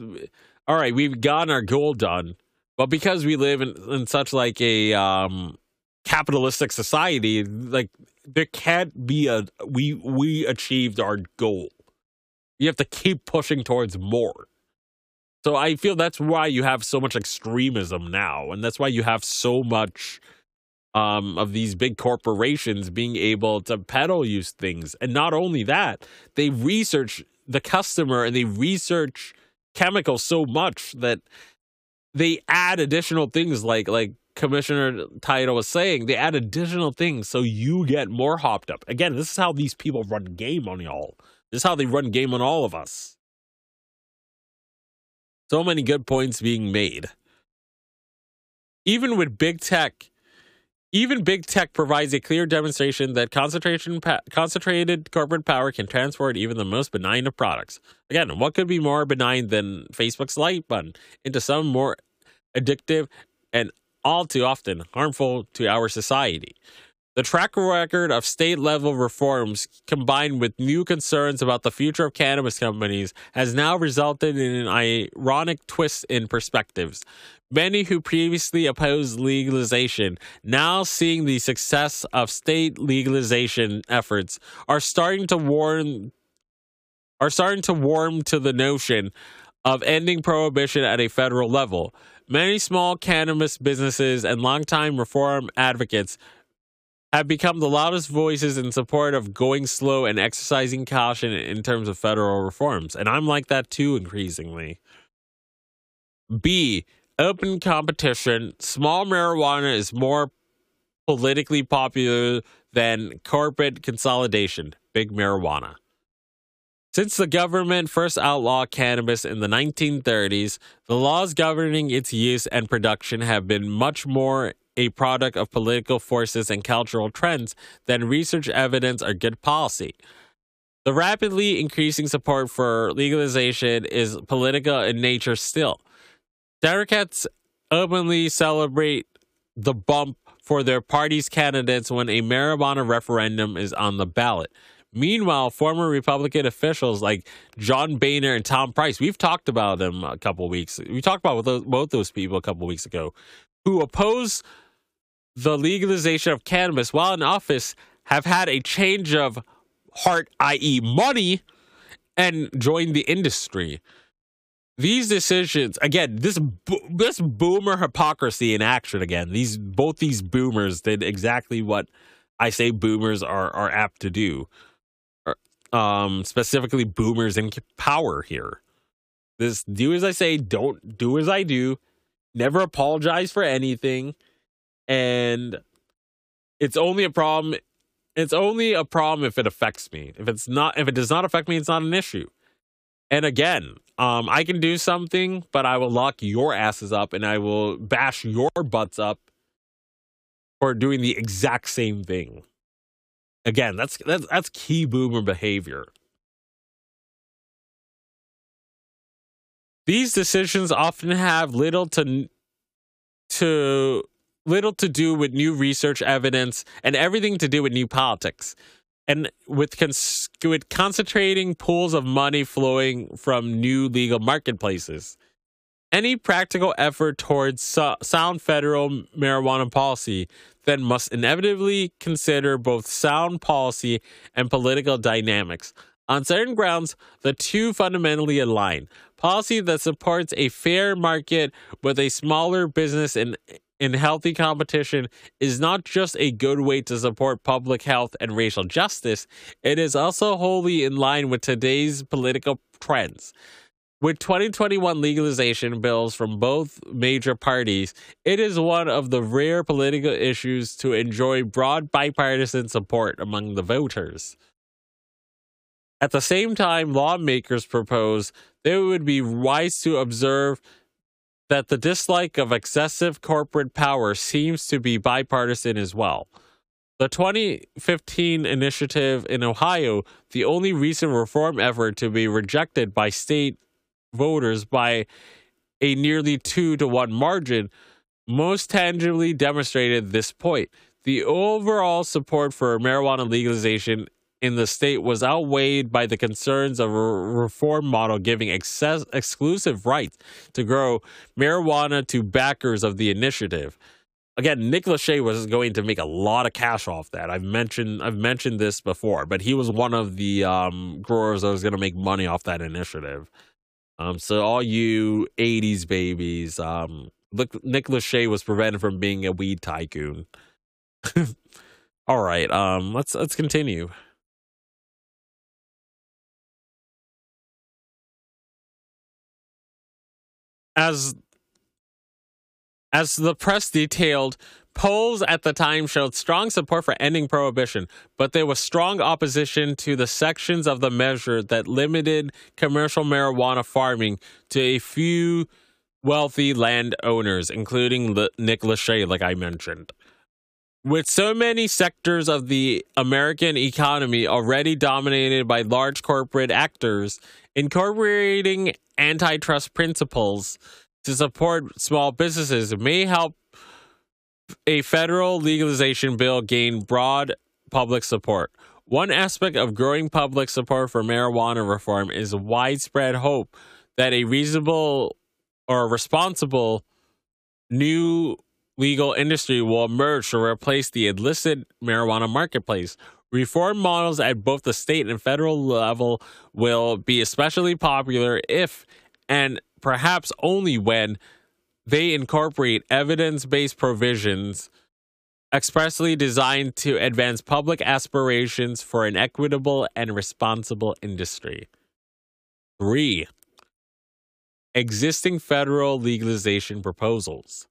all right, we've gotten our goal done. But because we live in, in such like a um, capitalistic society, like there can't be a we we achieved our goal. You have to keep pushing towards more. So I feel that's why you have so much extremism now, and that's why you have so much um, of these big corporations being able to peddle use things. And not only that, they research the customer and they research chemicals so much that they add additional things like like Commissioner Title was saying, they add additional things so you get more hopped up. Again, this is how these people run game on y'all. This is how they run game on all of us. So many good points being made. Even with big tech even big tech provides a clear demonstration that concentration pa- concentrated corporate power can transport even the most benign of products. Again, what could be more benign than Facebook's like button into some more addictive and all too often harmful to our society? The track record of state level reforms combined with new concerns about the future of cannabis companies has now resulted in an ironic twist in perspectives. Many who previously opposed legalization, now seeing the success of state legalization efforts, are starting to warn are starting to warm to the notion of ending prohibition at a federal level. Many small cannabis businesses and longtime reform advocates have become the loudest voices in support of going slow and exercising caution in terms of federal reforms. And I'm like that too, increasingly. B. Open competition. Small marijuana is more politically popular than corporate consolidation. Big marijuana. Since the government first outlawed cannabis in the 1930s, the laws governing its use and production have been much more a product of political forces and cultural trends than research evidence or good policy. The rapidly increasing support for legalization is political in nature still. Democrats openly celebrate the bump for their party's candidates when a marijuana referendum is on the ballot. Meanwhile, former Republican officials like John Boehner and Tom Price, we've talked about them a couple weeks. We talked about both those people a couple weeks ago, who oppose the legalization of cannabis while in office have had a change of heart, i.e., money, and joined the industry. These decisions, again, this this boomer hypocrisy in action again. These both these boomers did exactly what I say boomers are are apt to do. Um, specifically, boomers in power here. This do as I say, don't do as I do. Never apologize for anything and it's only a problem it's only a problem if it affects me. If it's not, if it does not affect me, it's not an issue. And again, um, I can do something, but I will lock your asses up and I will bash your butts up for doing the exact same thing. Again, that's that's that's key boomer behavior. These decisions often have little to to little to do with new research evidence and everything to do with new politics. And with, cons- with concentrating pools of money flowing from new legal marketplaces. Any practical effort towards so- sound federal marijuana policy then must inevitably consider both sound policy and political dynamics. On certain grounds, the two fundamentally align. Policy that supports a fair market with a smaller business and in healthy competition is not just a good way to support public health and racial justice, it is also wholly in line with today's political trends. With 2021 legalization bills from both major parties, it is one of the rare political issues to enjoy broad bipartisan support among the voters. At the same time, lawmakers propose that it would be wise to observe that the dislike of excessive corporate power seems to be bipartisan as well. The 2015 initiative in Ohio, the only recent reform effort to be rejected by state voters by a nearly two to one margin, most tangibly demonstrated this point. The overall support for marijuana legalization in the state was outweighed by the concerns of a reform model giving excess, exclusive rights to grow marijuana to backers of the initiative. Again, Nick Lachey was going to make a lot of cash off that. I've mentioned I've mentioned this before, but he was one of the um, growers that was going to make money off that initiative. Um, so all you '80s babies, um, look, Nick Lachey was prevented from being a weed tycoon. all right, um, let's let's continue. As as the press detailed, polls at the time showed strong support for ending prohibition, but there was strong opposition to the sections of the measure that limited commercial marijuana farming to a few wealthy landowners, including Nick Lachey, like I mentioned. With so many sectors of the American economy already dominated by large corporate actors, incorporating antitrust principles to support small businesses may help a federal legalization bill gain broad public support. One aspect of growing public support for marijuana reform is widespread hope that a reasonable or responsible new legal industry will emerge to replace the illicit marijuana marketplace. Reform models at both the state and federal level will be especially popular if, and perhaps only when, they incorporate evidence based provisions expressly designed to advance public aspirations for an equitable and responsible industry. Three, existing federal legalization proposals.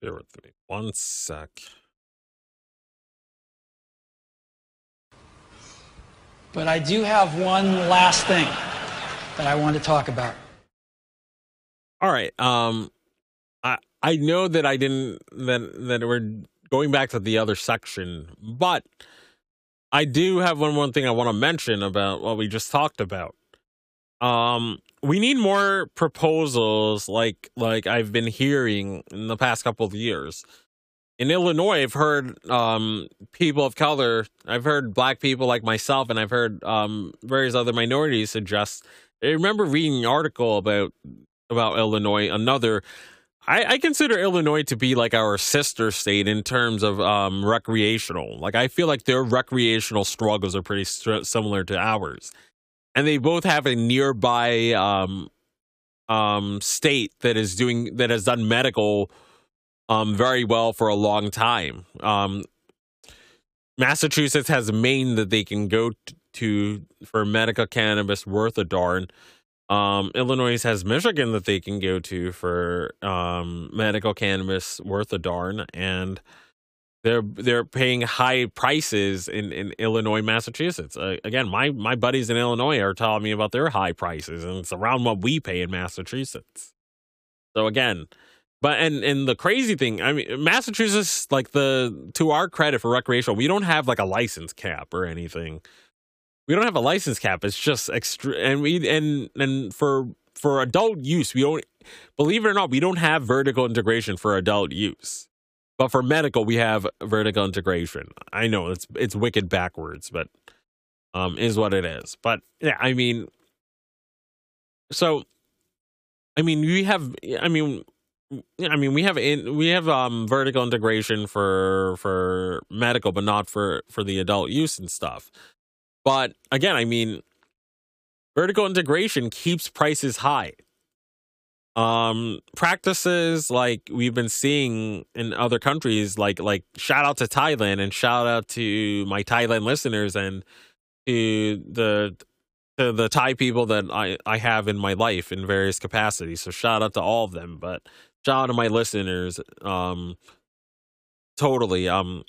Bear with me one sec. But I do have one last thing that I want to talk about. All right. Um, I I know that I didn't that that we're going back to the other section, but I do have one one thing I want to mention about what we just talked about. Um, we need more proposals like like I've been hearing in the past couple of years. In Illinois, I've heard um, people of color, I've heard black people like myself, and I've heard um, various other minorities suggest. I remember reading an article about about Illinois. Another, I, I consider Illinois to be like our sister state in terms of um, recreational. Like I feel like their recreational struggles are pretty st- similar to ours and they both have a nearby um, um, state that is doing that has done medical um, very well for a long time. Um, Massachusetts has Maine that they can go to for medical cannabis worth a darn. Um, Illinois has Michigan that they can go to for um, medical cannabis worth a darn, and they're they're paying high prices in, in Illinois, Massachusetts. Uh, again, my my buddies in Illinois are telling me about their high prices, and it's around what we pay in Massachusetts. So again, but and and the crazy thing, I mean, Massachusetts, like the to our credit for recreational, we don't have like a license cap or anything we don't have a license cap. It's just extra, and we and and for for adult use, we don't believe it or not, we don't have vertical integration for adult use. But for medical, we have vertical integration. I know it's it's wicked backwards, but um, is what it is. But yeah, I mean, so I mean, we have. I mean, I mean, we have in we have um vertical integration for for medical, but not for for the adult use and stuff. But again, I mean, vertical integration keeps prices high. Um, practices like we've been seeing in other countries, like like shout out to Thailand and shout out to my Thailand listeners and to the to the Thai people that I I have in my life in various capacities. So shout out to all of them, but shout out to my listeners. Um, totally. Um,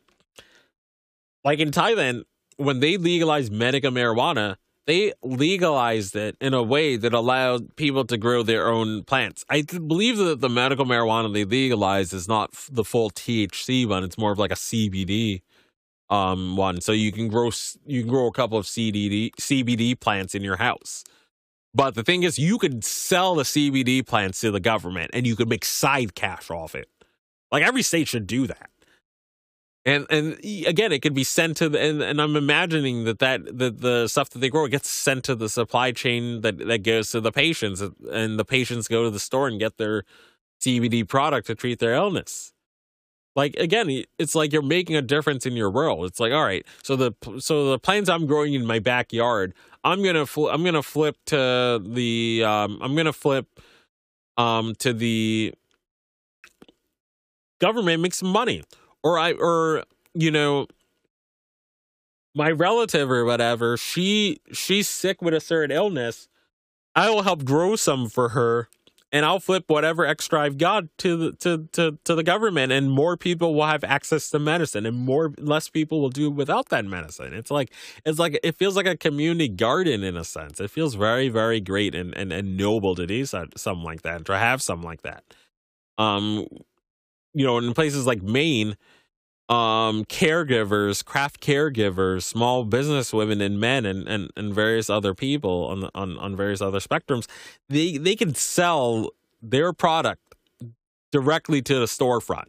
like in Thailand, when they legalized medical marijuana, they legalized it in a way that allowed people to grow their own plants. I believe that the medical marijuana they legalized is not the full THC one; it's more of like a CBD um, one. So you can grow you can grow a couple of CBD CBD plants in your house. But the thing is, you could sell the CBD plants to the government, and you could make side cash off it. Like every state should do that and and again it could be sent to the and, and i'm imagining that that the, the stuff that they grow gets sent to the supply chain that that goes to the patients and the patients go to the store and get their cbd product to treat their illness. Like again it's like you're making a difference in your world. It's like all right so the so the plants i'm growing in my backyard i'm gonna fl- i'm gonna flip to the um i'm gonna flip um to the government make some money or I or you know my relative or whatever, she she's sick with a certain illness. I will help grow some for her and I'll flip whatever extra I've got to the to, to, to the government and more people will have access to medicine and more less people will do without that medicine. It's like it's like it feels like a community garden in a sense. It feels very, very great and, and, and noble to do something like that, to have something like that. Um you know, in places like Maine, um, caregivers, craft caregivers, small business women and men, and, and, and various other people on, on on various other spectrums, they they can sell their product directly to the storefront.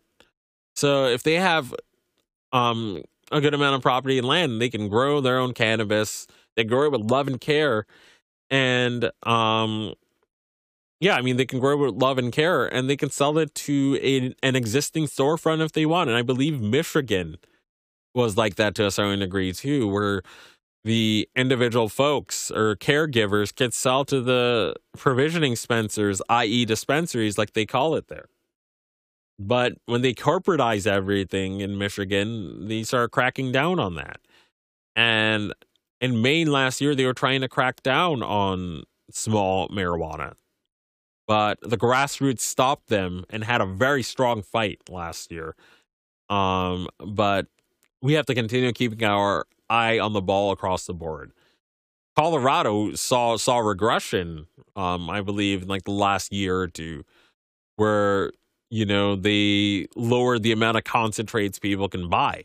So if they have um, a good amount of property and land, they can grow their own cannabis. They grow it with love and care, and um, yeah, I mean, they can grow with love and care and they can sell it to a, an existing storefront if they want. And I believe Michigan was like that to a certain degree too, where the individual folks or caregivers could sell to the provisioning dispensers, i.e., dispensaries, like they call it there. But when they corporatize everything in Michigan, they start cracking down on that. And in Maine last year, they were trying to crack down on small marijuana but the grassroots stopped them and had a very strong fight last year. Um, but we have to continue keeping our eye on the ball across the board. Colorado saw saw regression, um, I believe, in like the last year or two, where you know they lowered the amount of concentrates people can buy.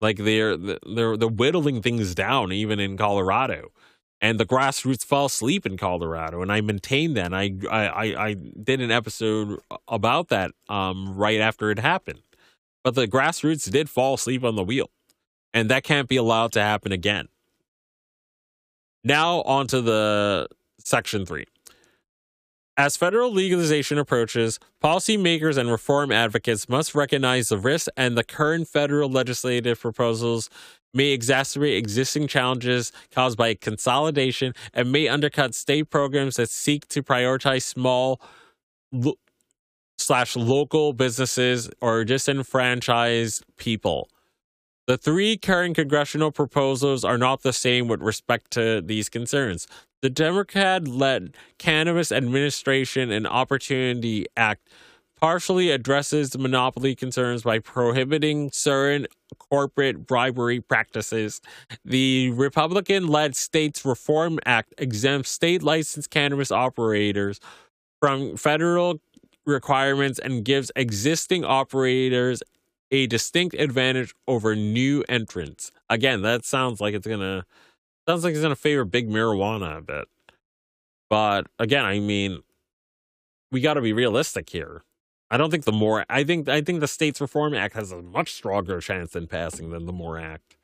Like they're they're they're whittling things down even in Colorado and the grassroots fell asleep in Colorado, and I maintained that. I I I did an episode about that um, right after it happened, but the grassroots did fall asleep on the wheel, and that can't be allowed to happen again. Now on to the section three. As federal legalization approaches, policymakers and reform advocates must recognize the risks and the current federal legislative proposals may exacerbate existing challenges caused by consolidation and may undercut state programs that seek to prioritize small lo- slash local businesses or disenfranchised people. The three current congressional proposals are not the same with respect to these concerns. The Democrat led Cannabis Administration and Opportunity Act partially addresses the monopoly concerns by prohibiting certain corporate bribery practices. The Republican led States Reform Act exempts state licensed cannabis operators from federal requirements and gives existing operators a distinct advantage over new entrants. Again, that sounds like it's gonna sounds like it's gonna favor big marijuana a bit. But again, I mean, we got to be realistic here. I don't think the more I think I think the States Reform Act has a much stronger chance in passing than the More Act.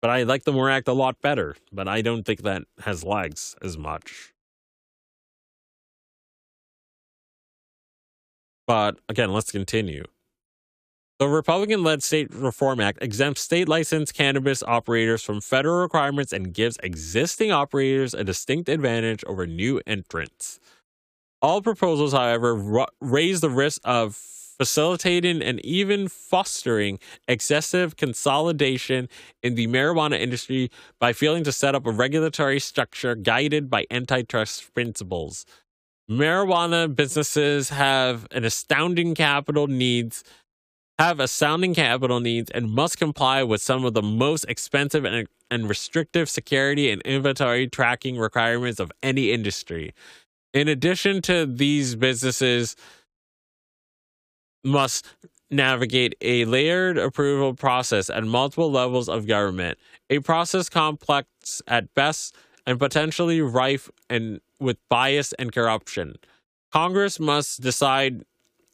But I like the More Act a lot better, but I don't think that has legs as much. But again, let's continue. The Republican led State Reform Act exempts state licensed cannabis operators from federal requirements and gives existing operators a distinct advantage over new entrants. All proposals, however, raise the risk of facilitating and even fostering excessive consolidation in the marijuana industry by failing to set up a regulatory structure guided by antitrust principles. Marijuana businesses have an astounding capital needs have astounding capital needs and must comply with some of the most expensive and, and restrictive security and inventory tracking requirements of any industry. In addition to these businesses must navigate a layered approval process at multiple levels of government, a process complex at best and potentially rife and with bias and corruption. Congress must decide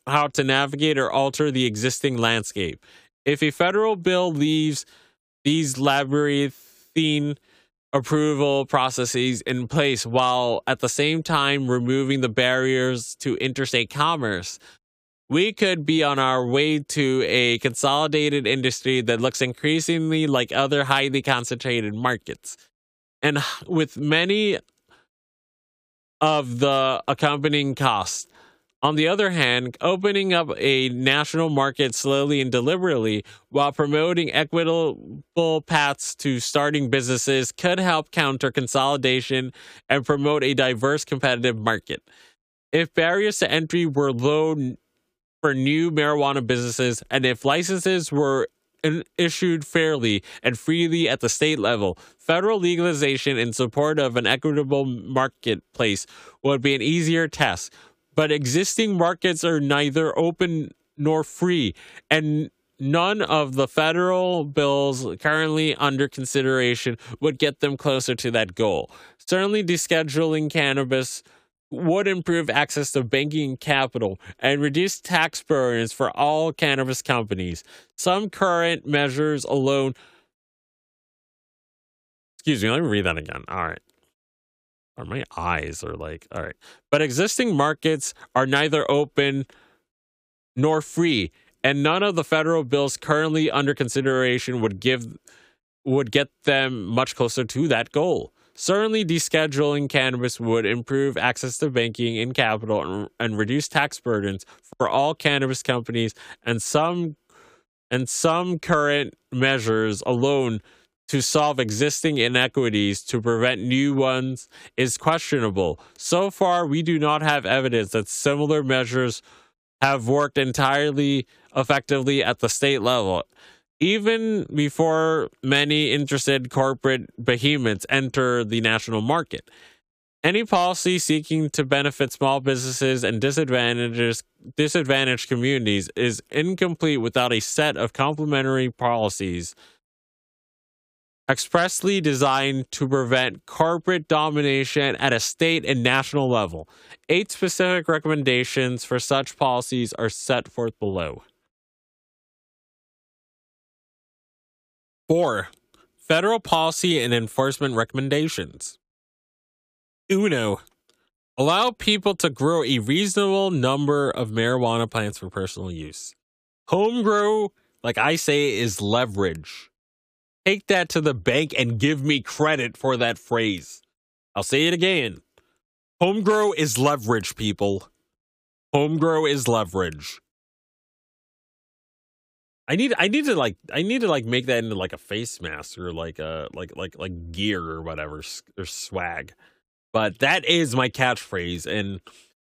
how to navigate or alter the existing landscape. If a federal bill leaves these labyrinthine approval processes in place while at the same time removing the barriers to interstate commerce, we could be on our way to a consolidated industry that looks increasingly like other highly concentrated markets. And with many of the accompanying costs. On the other hand, opening up a national market slowly and deliberately while promoting equitable paths to starting businesses could help counter consolidation and promote a diverse competitive market. If barriers to entry were low for new marijuana businesses and if licenses were issued fairly and freely at the state level, federal legalization in support of an equitable marketplace would be an easier test but existing markets are neither open nor free, and none of the federal bills currently under consideration would get them closer to that goal. Certainly, descheduling cannabis would improve access to banking capital and reduce tax burdens for all cannabis companies. Some current measures alone. Excuse me, let me read that again. All right or my eyes are like all right. But existing markets are neither open nor free and none of the federal bills currently under consideration would give would get them much closer to that goal. Certainly descheduling cannabis would improve access to banking and capital and, and reduce tax burdens for all cannabis companies and some and some current measures alone to solve existing inequities to prevent new ones is questionable. So far, we do not have evidence that similar measures have worked entirely effectively at the state level. Even before many interested corporate behemoths enter the national market. Any policy seeking to benefit small businesses and disadvantages disadvantaged communities is incomplete without a set of complementary policies expressly designed to prevent corporate domination at a state and national level. Eight specific recommendations for such policies are set forth below. 4. Federal policy and enforcement recommendations. Uno. Allow people to grow a reasonable number of marijuana plants for personal use. Home grow, like I say, is leverage take that to the bank and give me credit for that phrase. I'll say it again. Home grow is leverage, people. Home grow is leverage. I need I need to like I need to like make that into like a face mask or like a like like like gear or whatever or swag. But that is my catchphrase and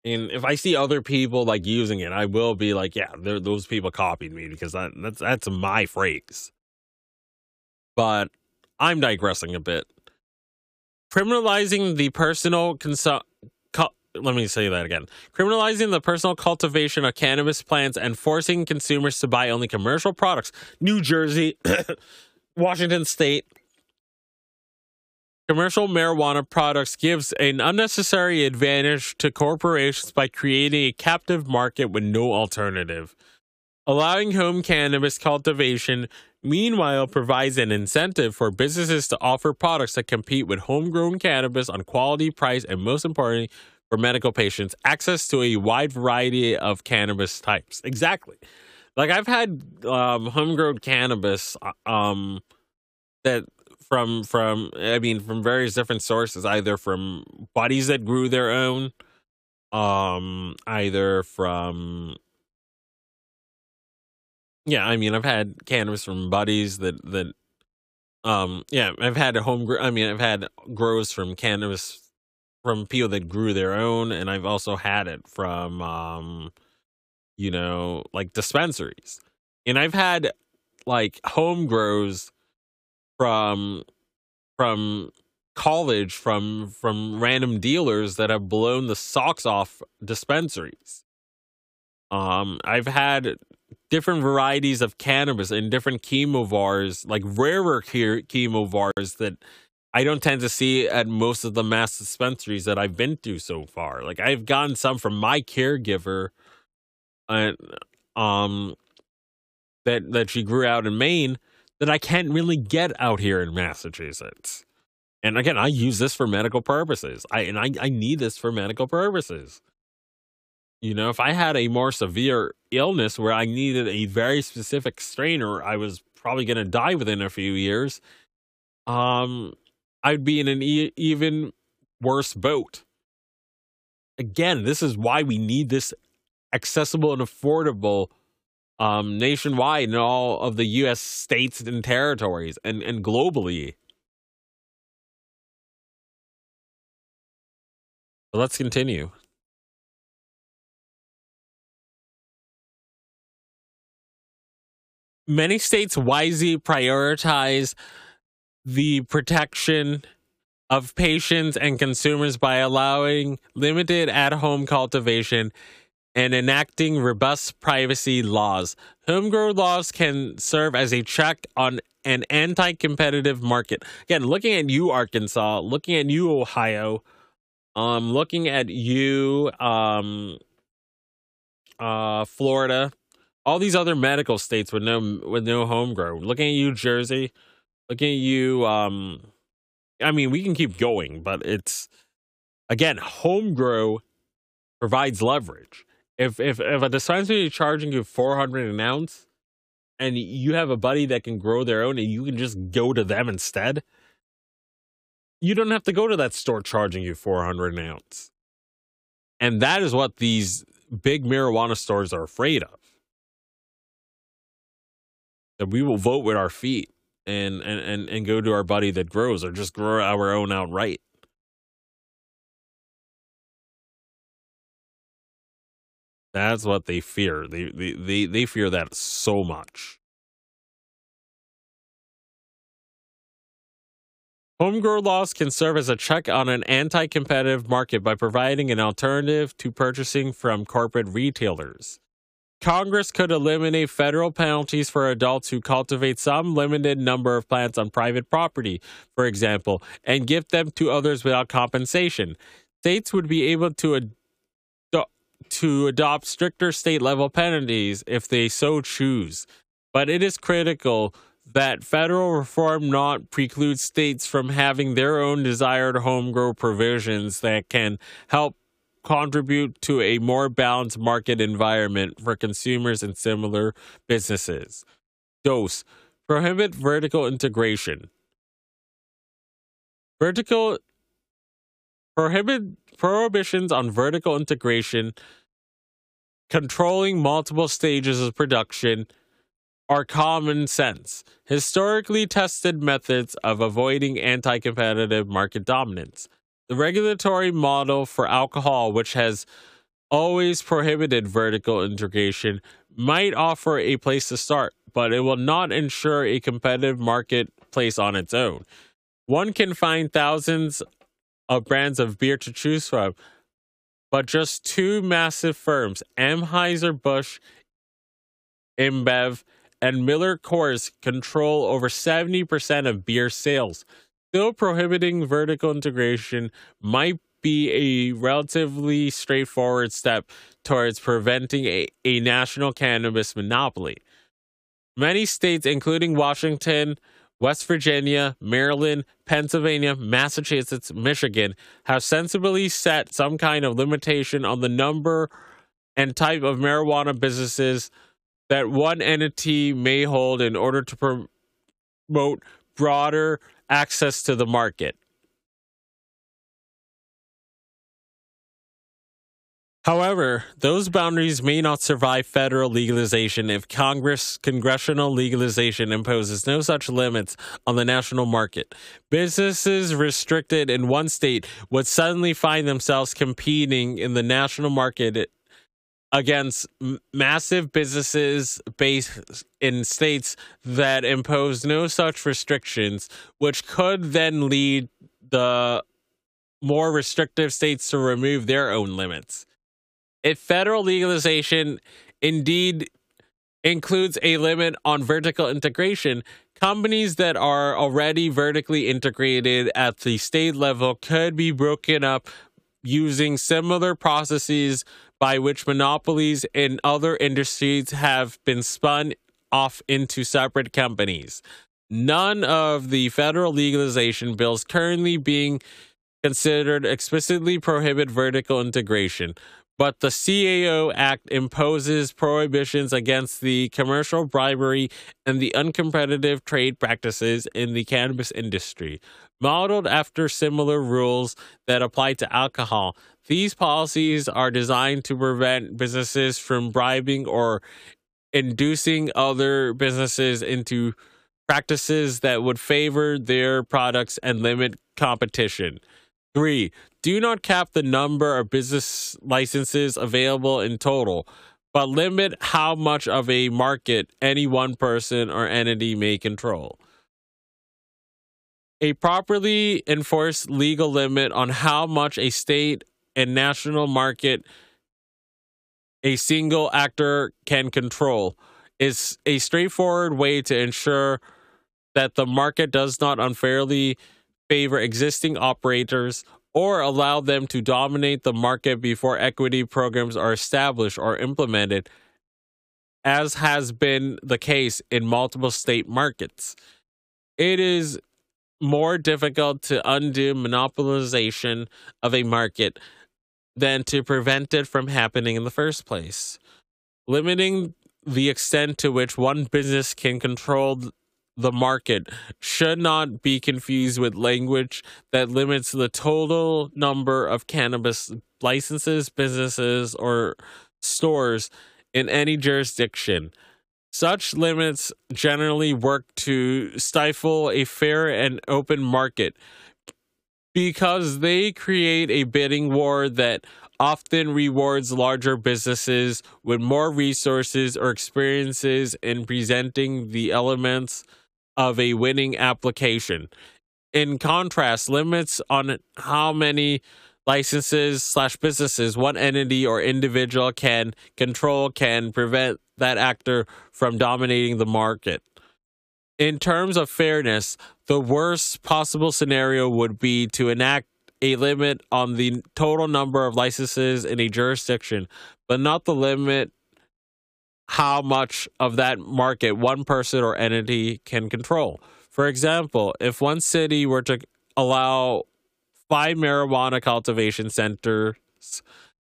and if I see other people like using it, I will be like, yeah, those people copied me because that, that's that's my phrase. But I'm digressing a bit. Criminalizing the personal consu- cu- let me say that again. Criminalizing the personal cultivation of cannabis plants and forcing consumers to buy only commercial products. New Jersey, Washington State. Commercial marijuana products gives an unnecessary advantage to corporations by creating a captive market with no alternative. Allowing home cannabis cultivation, meanwhile, provides an incentive for businesses to offer products that compete with homegrown cannabis on quality, price, and most importantly, for medical patients, access to a wide variety of cannabis types. Exactly. Like I've had um, homegrown cannabis uh, um, that from from I mean from various different sources, either from buddies that grew their own, um, either from yeah, I mean I've had cannabis from buddies that that um yeah, I've had a home I mean I've had grows from cannabis from people that grew their own and I've also had it from um you know like dispensaries. And I've had like home grows from from college from from random dealers that have blown the socks off dispensaries. Um, I've had different varieties of cannabis and different chemovars, like rarer che- chemovars that I don't tend to see at most of the mass dispensaries that I've been to so far. Like I've gotten some from my caregiver, and um, that that she grew out in Maine that I can't really get out here in Massachusetts. And again, I use this for medical purposes. I and I, I need this for medical purposes. You know, if I had a more severe illness where I needed a very specific strain or I was probably going to die within a few years, um, I'd be in an e- even worse boat. Again, this is why we need this accessible and affordable um, nationwide in all of the U.S. states and territories and, and globally. But let's continue. Many states wisely prioritize the protection of patients and consumers by allowing limited at home cultivation and enacting robust privacy laws. Homegrown laws can serve as a check on an anti competitive market. Again, looking at you, Arkansas, looking at you, Ohio, um, looking at you, um, uh, Florida, all these other medical states with no with no homegrown. Looking at you, Jersey, looking at you, um, I mean, we can keep going, but it's again, homegrow provides leverage. If if if a dispensary is charging you four hundred an ounce, and you have a buddy that can grow their own, and you can just go to them instead, you don't have to go to that store charging you four hundred an ounce. And that is what these big marijuana stores are afraid of. That we will vote with our feet and and and, and go to our buddy that grows, or just grow our own outright. That's what they fear. They they they, they fear that so much. Homegrown laws can serve as a check on an anti competitive market by providing an alternative to purchasing from corporate retailers. Congress could eliminate federal penalties for adults who cultivate some limited number of plants on private property, for example, and give them to others without compensation. States would be able to ad- to adopt stricter state level penalties if they so choose. But it is critical that federal reform not preclude states from having their own desired homegrown provisions that can help contribute to a more balanced market environment for consumers and similar businesses. Dos prohibit vertical integration. Vertical prohibit prohibitions on vertical integration controlling multiple stages of production are common sense, historically tested methods of avoiding anti competitive market dominance. The regulatory model for alcohol, which has always prohibited vertical integration, might offer a place to start, but it will not ensure a competitive marketplace on its own. One can find thousands of brands of beer to choose from, but just two massive firms, Anheuser-Busch InBev and Miller Coors, control over 70% of beer sales. Still prohibiting vertical integration might be a relatively straightforward step towards preventing a, a national cannabis monopoly. Many states, including Washington, West Virginia, Maryland, Pennsylvania, Massachusetts, Michigan, have sensibly set some kind of limitation on the number and type of marijuana businesses that one entity may hold in order to promote broader access to the market. However, those boundaries may not survive federal legalization if Congress congressional legalization imposes no such limits on the national market. Businesses restricted in one state would suddenly find themselves competing in the national market against massive businesses based in states that impose no such restrictions, which could then lead the more restrictive states to remove their own limits. If federal legalization indeed includes a limit on vertical integration, companies that are already vertically integrated at the state level could be broken up using similar processes by which monopolies in other industries have been spun off into separate companies. None of the federal legalization bills currently being considered explicitly prohibit vertical integration, but the CAO Act imposes prohibitions against the commercial bribery and the uncompetitive trade practices in the cannabis industry. Modeled after similar rules that apply to alcohol, these policies are designed to prevent businesses from bribing or inducing other businesses into practices that would favor their products and limit competition. Three, do not cap the number of business licenses available in total, but limit how much of a market any one person or entity may control. A properly enforced legal limit on how much a state and national market a single actor can control is a straightforward way to ensure that the market does not unfairly favor existing operators or allow them to dominate the market before equity programs are established or implemented, as has been the case in multiple state markets. It is more difficult to undo monopolization of a market than to prevent it from happening in the first place. Limiting the extent to which one business can control the market should not be confused with language that limits the total number of cannabis licenses, businesses, or stores in any jurisdiction. Such limits generally work to stifle a fair and open market because they create a bidding war that often rewards larger businesses with more resources or experiences in presenting the elements of a winning application. In contrast, limits on how many licenses slash businesses one entity or individual can control can prevent that actor from dominating the market. In terms of fairness, the worst possible scenario would be to enact a limit on the total number of licenses in a jurisdiction, but not the limit how much of that market one person or entity can control. For example, if one city were to allow five marijuana cultivation centers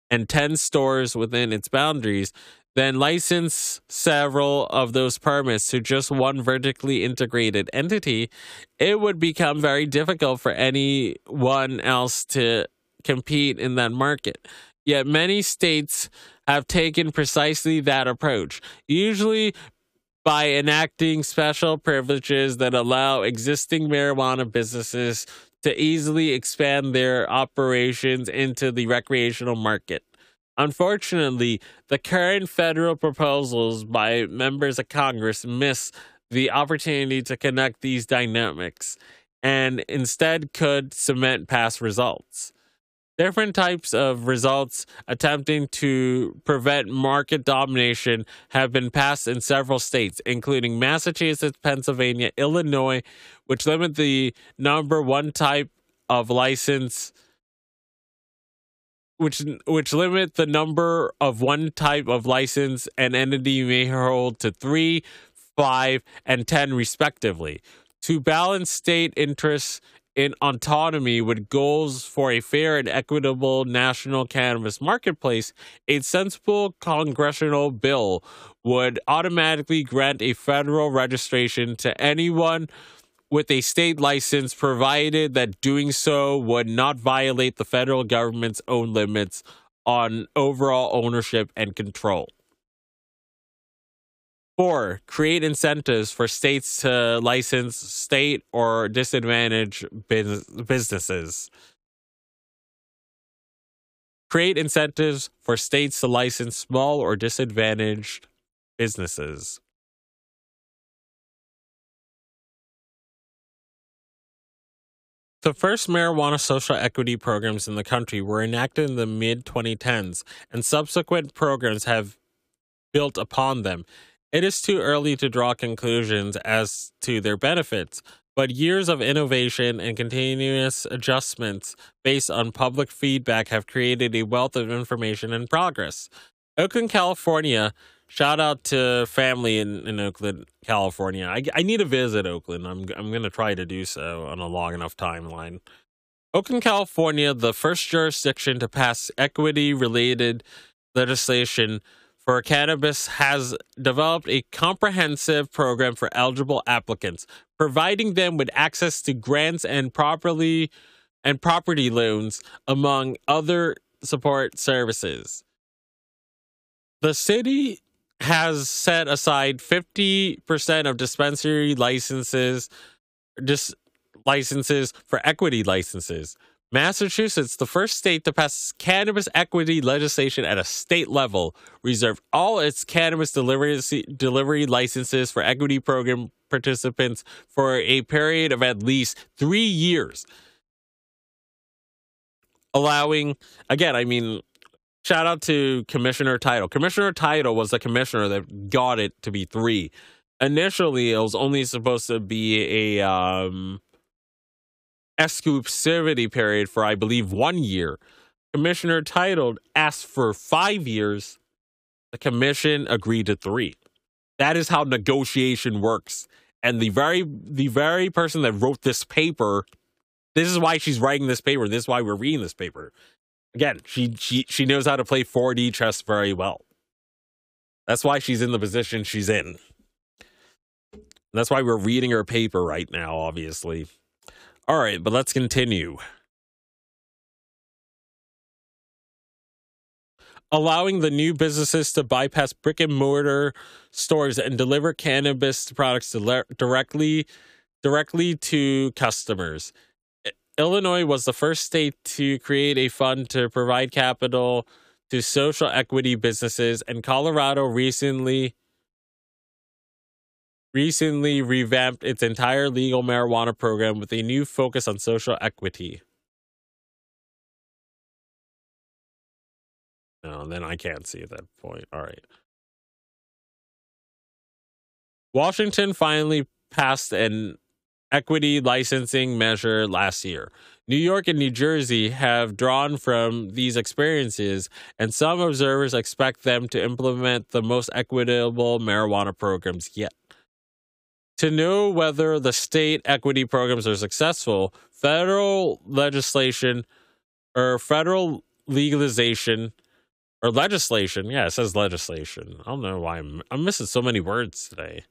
and 10 stores within its boundaries, then license several of those permits to just one vertically integrated entity, it would become very difficult for anyone else to compete in that market. Yet many states have taken precisely that approach, usually by enacting special privileges that allow existing marijuana businesses to easily expand their operations into the recreational market. Unfortunately, the current federal proposals by members of Congress miss the opportunity to connect these dynamics and instead could cement past results. Different types of results attempting to prevent market domination have been passed in several states, including Massachusetts, Pennsylvania, Illinois, which limit the number one type of license which which limit the number of one type of license an entity may hold to three, five, and ten respectively. To balance state interests in autonomy with goals for a fair and equitable national cannabis marketplace, a sensible congressional bill would automatically grant a federal registration to anyone with a state license, provided that doing so would not violate the federal government's own limits on overall ownership and control. Four, create incentives for states to license state or disadvantaged businesses. Create incentives for states to license small or disadvantaged businesses. The first marijuana social equity programs in the country were enacted in the mid 2010s, and subsequent programs have built upon them. It is too early to draw conclusions as to their benefits, but years of innovation and continuous adjustments based on public feedback have created a wealth of information and progress. Oakland, California, shout out to family in, in Oakland, California. I, I need to visit Oakland. I'm, I'm to try to do so on a long enough timeline. Oakland, California, the first jurisdiction to pass equity related legislation for cannabis has developed a comprehensive program for eligible applicants, providing them with access to grants and properly and property loans among other support services. The city has set aside 50% of dispensary licenses just licenses for equity licenses Massachusetts, the first state to pass cannabis equity legislation at a state level, reserved all its cannabis delivery, delivery licenses for equity program participants for a period of at least three years. Allowing, again, I mean, shout out to Commissioner Title. Commissioner Title was the commissioner that got it to be three. Initially, it was only supposed to be a um, exclusivity period for, I believe, one year. Commissioner Title asked for five years. The commission agreed to three. That is how negotiation works. And the very the very person that wrote this paper, this is why she's writing this paper. This is why we're reading this paper. Again, she she she knows how to play 4D chess very well. That's why she's in the position she's in. that's why we're reading her paper right now, obviously. All right, but let's continue. Allowing the new businesses to bypass brick and mortar stores and deliver cannabis products directly directly to customers. Illinois was the first state to create a fund to provide capital to social equity businesses, and Colorado recently recently revamped its entire legal marijuana program with a new focus on social equity. No, then I can't see at that point. All right. Washington finally passed an equity licensing measure last year. New York and New Jersey have drawn from these experiences, and some observers expect them to implement the most equitable marijuana programs yet. To know whether the state equity programs are successful, federal legislation or federal legalization or legislation. Yeah, it says legislation. I don't know why I'm I'm missing so many words today.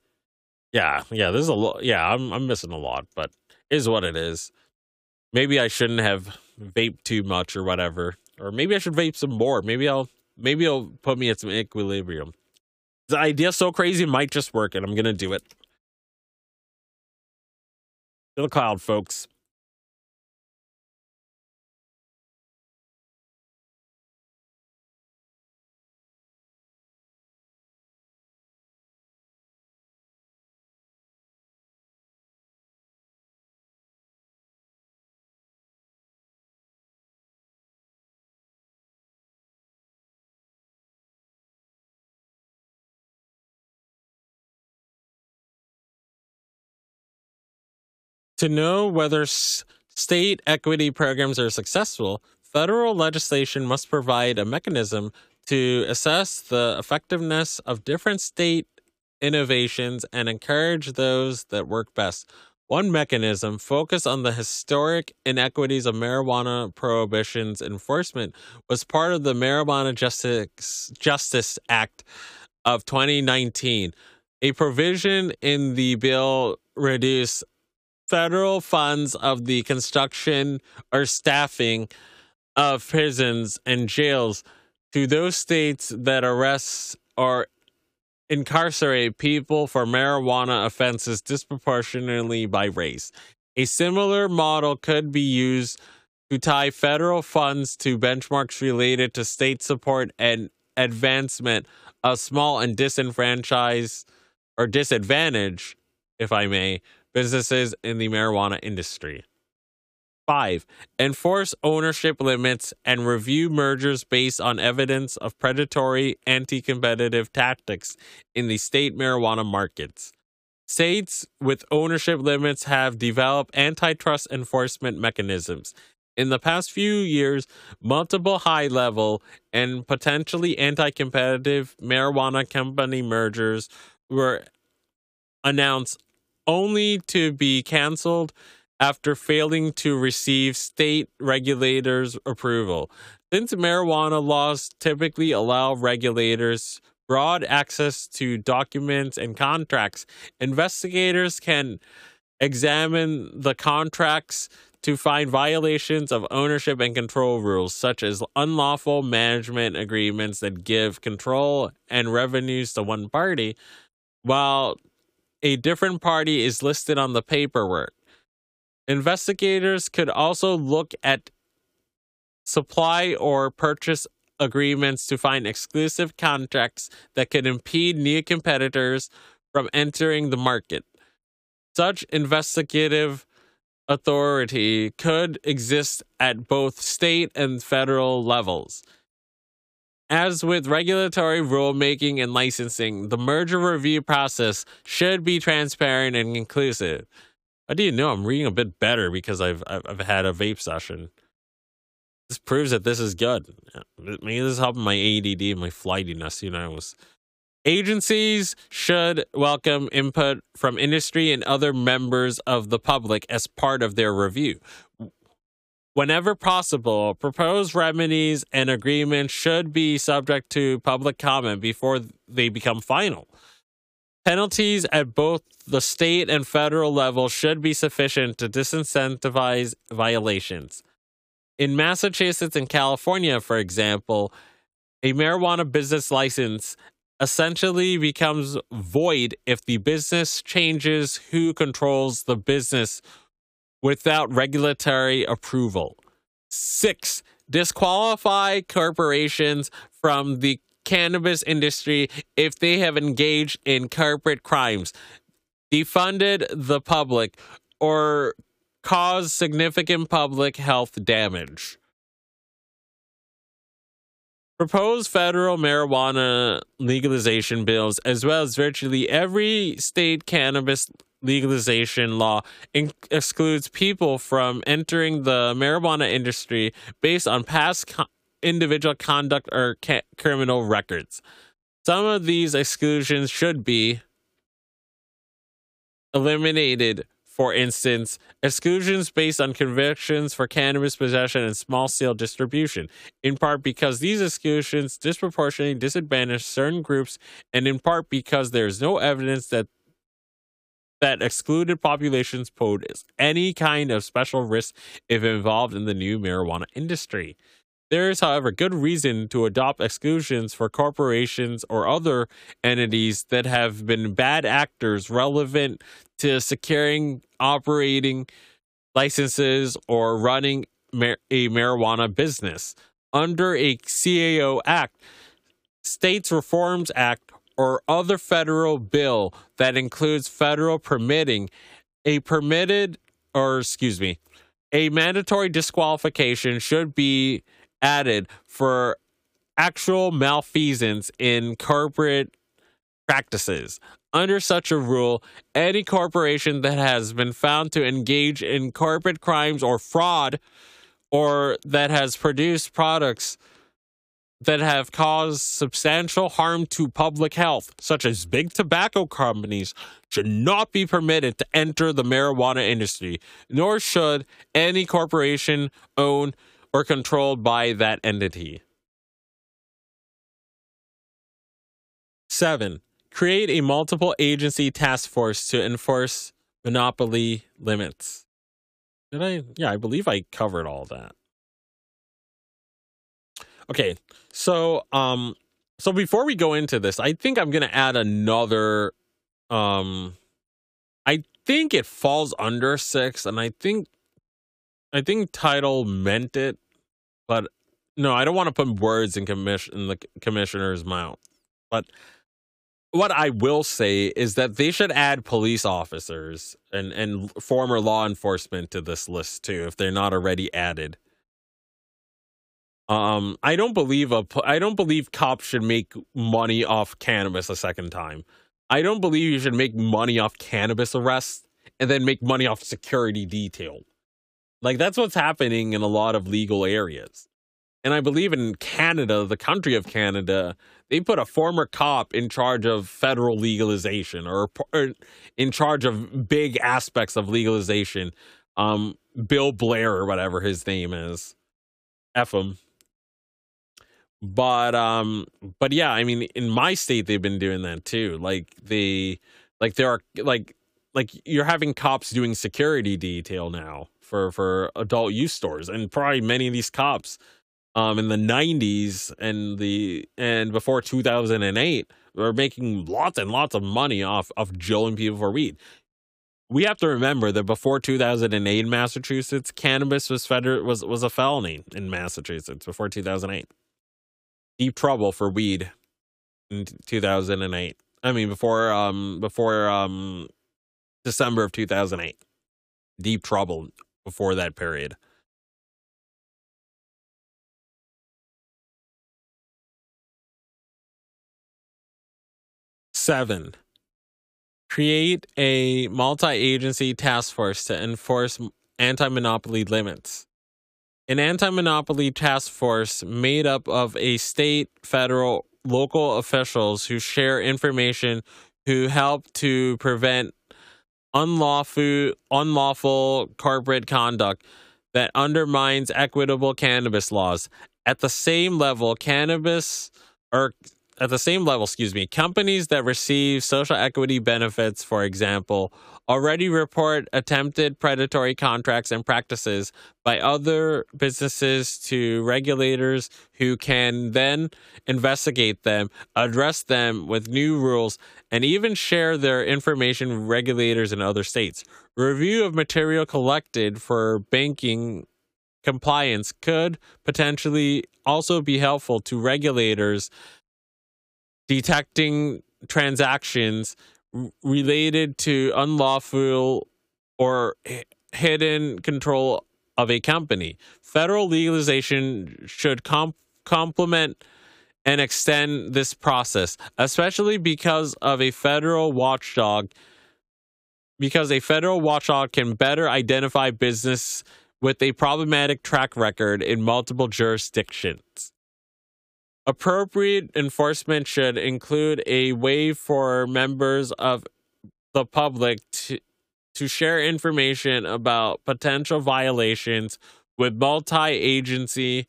Yeah, yeah, there's a lot. Yeah, I'm I'm missing a lot, but is what it is. Maybe I shouldn't have vaped too much or whatever, or maybe I should vape some more. Maybe I'll maybe I'll put me at some equilibrium. The idea so crazy might just work, and I'm gonna do it. To the cloud, folks. To know whether s- state equity programs are successful, federal legislation must provide a mechanism to assess the effectiveness of different state innovations and encourage those that work best. One mechanism, focused on the historic inequities of marijuana prohibition's enforcement, was part of the Marijuana Justice, Justice Act of 2019. A provision in the bill reduced federal funds of the construction or staffing of prisons and jails to those states that arrest or incarcerate people for marijuana offenses disproportionately by race. A similar model could be used to tie federal funds to benchmarks related to state support and advancement of small and disenfranchised or disadvantaged, if I may, businesses in the marijuana industry. Five, enforce ownership limits and review mergers based on evidence of predatory anti competitive tactics in the state marijuana markets. States with ownership limits have developed antitrust enforcement mechanisms. In the past few years, multiple high level and potentially anti competitive marijuana company mergers were announced only to be canceled after failing to receive state regulators' approval. Since marijuana laws typically allow regulators broad access to documents and contracts, investigators can examine the contracts to find violations of ownership and control rules, such as unlawful management agreements that give control and revenues to one party, while a different party is listed on the paperwork. Investigators could also look at supply or purchase agreements to find exclusive contracts that could impede new competitors from entering the market. Such investigative authority could exist at both state and federal levels. As with regulatory rulemaking and licensing, the merger review process should be transparent and inclusive. I do know I'm reading a bit better because I've I've, I've had a vape session. This proves that this is good. Maybe this is helping my ADD and my flightiness. You know, agencies should welcome input from industry and other members of the public as part of their review. Whenever possible, proposed remedies and agreements should be subject to public comment before they become final. Penalties at both the state and federal level should be sufficient to disincentivize violations. In Massachusetts and California, for example, a marijuana business license essentially becomes void if the business changes who controls the business without regulatory approval. Six, disqualify corporations from the cannabis industry if they have engaged in corporate crimes, defunded the public, or caused significant public health damage. Proposed federal marijuana legalization bills, as well as virtually every state cannabis legalization law in- excludes people from entering the marijuana industry based on past co- individual conduct or ca- criminal records. Some of these exclusions should be eliminated. For instance, exclusions based on convictions for cannabis possession and small scale distribution, in part because these exclusions disproportionately disadvantage certain groups, and in part because there is no evidence that that excluded populations pose any kind of special risk if involved in the new marijuana industry. There is, however, good reason to adopt exclusions for corporations or other entities that have been bad actors relevant to securing operating licenses or running a marijuana business. Under a CAO Act, States Reforms Act, or other federal bill that includes federal permitting, a permitted, or excuse me, a mandatory disqualification should be added for actual malfeasance in corporate practices. Under such a rule, any corporation that has been found to engage in corporate crimes or fraud or that has produced products that have caused substantial harm to public health, such as big tobacco companies, should not be permitted to enter the marijuana industry, nor should any corporation owned or controlled by that entity. 7. Create a multiple agency task force to enforce monopoly limits. Did I? Yeah, I believe I covered all that. Okay, so um, so before we go into this, I think I'm gonna add another. Um, I think it falls under six, and I think, I think Title meant it, but no, I don't want to put words in commission in the commissioner's mouth. But what I will say is that they should add police officers and and former law enforcement to this list too, if they're not already added. Um, I don't believe a I don't believe cops should make money off cannabis a second time. I don't believe you should make money off cannabis arrests and then make money off security detail. Like that's what's happening in a lot of legal areas. And I believe in Canada, the country of Canada, they put a former cop in charge of federal legalization or, or in charge of big aspects of legalization. Um, Bill Blair or whatever his name is. F him. But um, but yeah, I mean, in my state, they've been doing that too. Like they, like there are like like you're having cops doing security detail now for for adult use stores, and probably many of these cops um, in the 90s and the and before 2008 were making lots and lots of money off of jilling people for weed. We have to remember that before 2008 in Massachusetts, cannabis was federal was was a felony in Massachusetts before 2008. Deep trouble for weed in 2008. I mean before um before um December of 2008. Deep trouble before that period. Seven, create a multi agency task force to enforce anti monopoly limits. An anti monopoly task force made up of a state, federal, local officials who share information who help to prevent unlawful unlawful corporate conduct that undermines equitable cannabis laws. At the same level, cannabis or at the same level, excuse me, companies that receive social equity benefits, for example, already report attempted predatory contracts and practices by other businesses to regulators who can then investigate them, address them with new rules, and even share their information with regulators in other states. Review of material collected for banking compliance could potentially also be helpful to regulators detecting transactions related to unlawful or hidden control of a company. Federal legalization should comp- complement and extend this process, especially because of a federal watchdog. Because a federal watchdog can better identify business with a problematic track record in multiple jurisdictions. Appropriate enforcement should include a way for members of the public to, to share information about potential violations with multi agency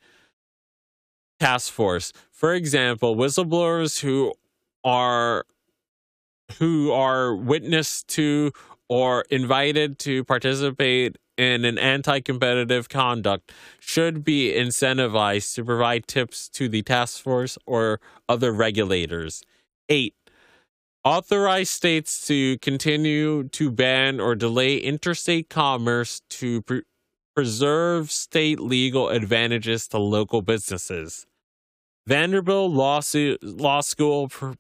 task force. For example, whistleblowers who are who are witness to or invited to participate in an anti competitive conduct should be incentivized to provide tips to the task force or other regulators. 8. Authorize states to continue to ban or delay interstate commerce to pre- preserve state legal advantages to local businesses. Vanderbilt Law, Law School pr-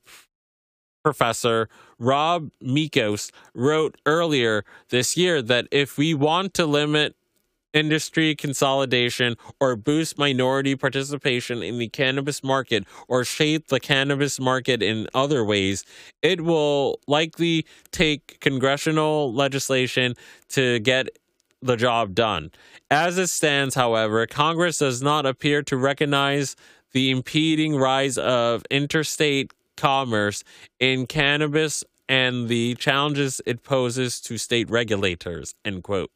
professor Rob Mikos wrote earlier this year that if we want to limit industry consolidation or boost minority participation in the cannabis market or shape the cannabis market in other ways, it will likely take congressional legislation to get the job done. As it stands, however, Congress does not appear to recognize the impeding rise of interstate commerce in cannabis and the challenges it poses to state regulators. End quote.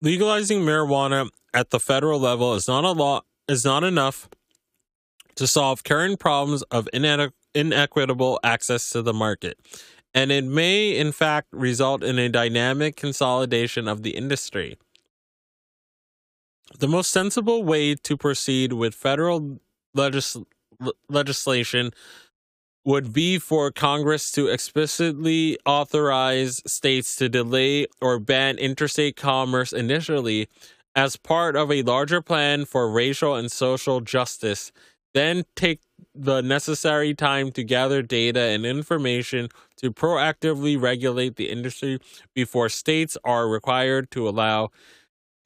Legalizing marijuana at the federal level is not a law is not enough to solve current problems of inequitable access to the market and it may, in fact, result in a dynamic consolidation of the industry. The most sensible way to proceed with federal legis- legislation would be for Congress to explicitly authorize states to delay or ban interstate commerce initially as part of a larger plan for racial and social justice, then take the necessary time to gather data and information to proactively regulate the industry before states are required to allow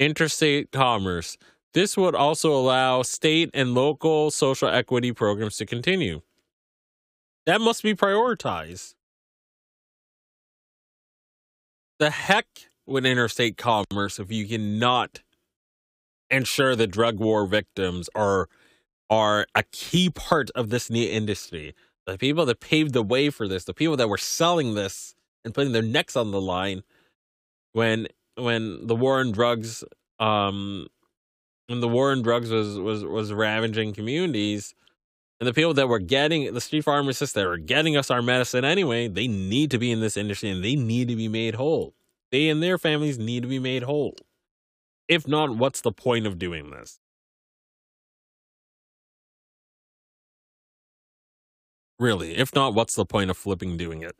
interstate commerce. This would also allow state and local social equity programs to continue. That must be prioritized. The heck with interstate commerce if you cannot ensure that drug war victims are are a key part of this new industry. The people that paved the way for this, the people that were selling this and putting their necks on the line when when the war on drugs um when the war on drugs was was was ravaging communities and the people that were getting the street pharmacists that were getting us our medicine anyway, they need to be in this industry and they need to be made whole. They and their families need to be made whole. If not, what's the point of doing this? Really, if not, what's the point of flipping doing it?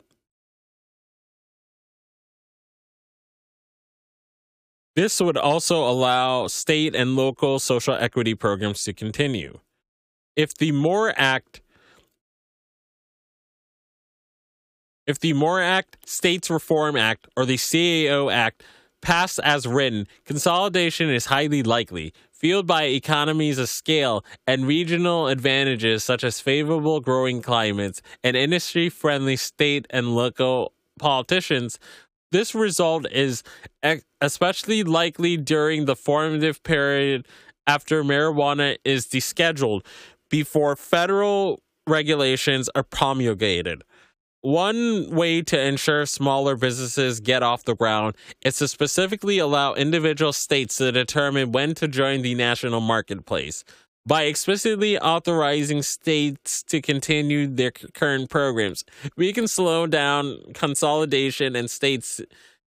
This would also allow state and local social equity programs to continue. If the MORE Act if the MORE Act, States Reform Act, or the CAO Act pass as written, consolidation is highly likely, fueled by economies of scale and regional advantages such as favorable growing climates and industry friendly state and local politicians. This result is especially likely during the formative period after marijuana is descheduled before federal regulations are promulgated. One way to ensure smaller businesses get off the ground is to specifically allow individual states to determine when to join the national marketplace. By explicitly authorizing states to continue their current programs, we can slow down consolidation and states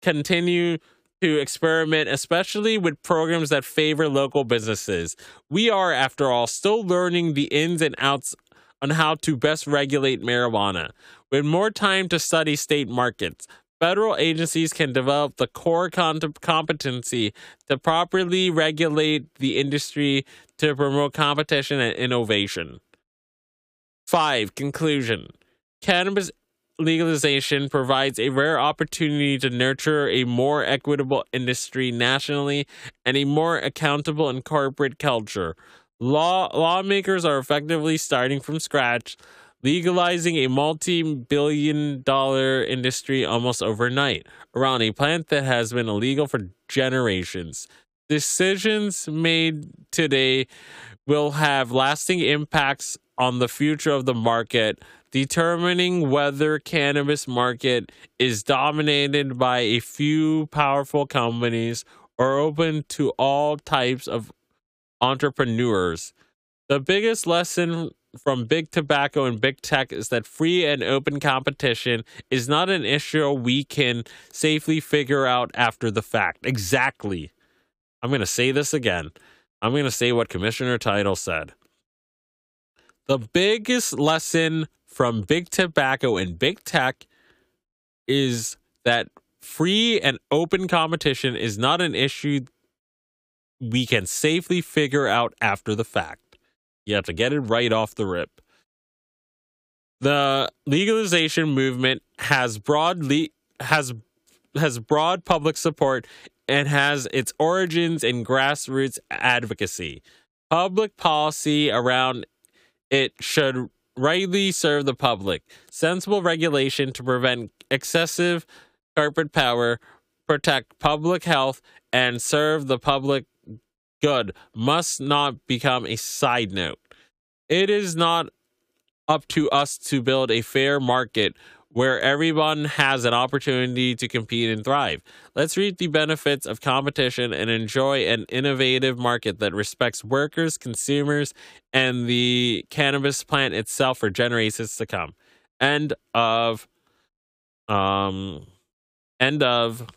continue to experiment, especially with programs that favor local businesses. We are, after all, still learning the ins and outs on how to best regulate marijuana. With more time to study state markets, federal agencies can develop the core competency to properly regulate the industry to promote competition and innovation. 5. Conclusion Cannabis legalization provides a rare opportunity to nurture a more equitable industry nationally and a more accountable and corporate culture. Law lawmakers are effectively starting from scratch legalizing a multi billion dollar industry almost overnight around a plant that has been illegal for generations. Decisions made today will have lasting impacts on the future of the market, determining whether cannabis market is dominated by a few powerful companies or open to all types of entrepreneurs. The biggest lesson from big tobacco and big tech is that free and open competition is not an issue we can safely figure out after the fact. Exactly. I'm going to say this again. I'm going to say what Commissioner Title said. The biggest lesson from big tobacco and big tech is that free and open competition is not an issue we can safely figure out after the fact. You have to get it right off the rip. The legalization movement has broad le- has has broad public support and has its origins in grassroots advocacy. Public policy around it should rightly serve the public. Sensible regulation to prevent excessive corporate power, protect public health, and serve the public good must not become a side note. It is not up to us to build a fair market where everyone has an opportunity to compete and thrive. Let's reap the benefits of competition and enjoy an innovative market that respects workers, consumers, and the cannabis plant itself for generations to come. End of um end of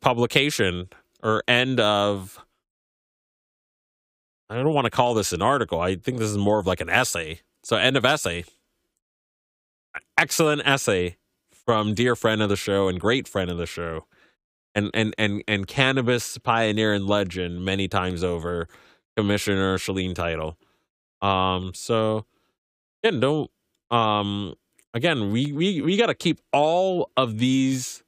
publication or end of I don't want to call this an article. I think this is more of like an essay. So end of essay. Excellent essay from dear friend of the show and great friend of the show. And and and and cannabis pioneer and legend many times over, Commissioner Shaleen Title. Um so again, don't um again, we we we got to keep all of these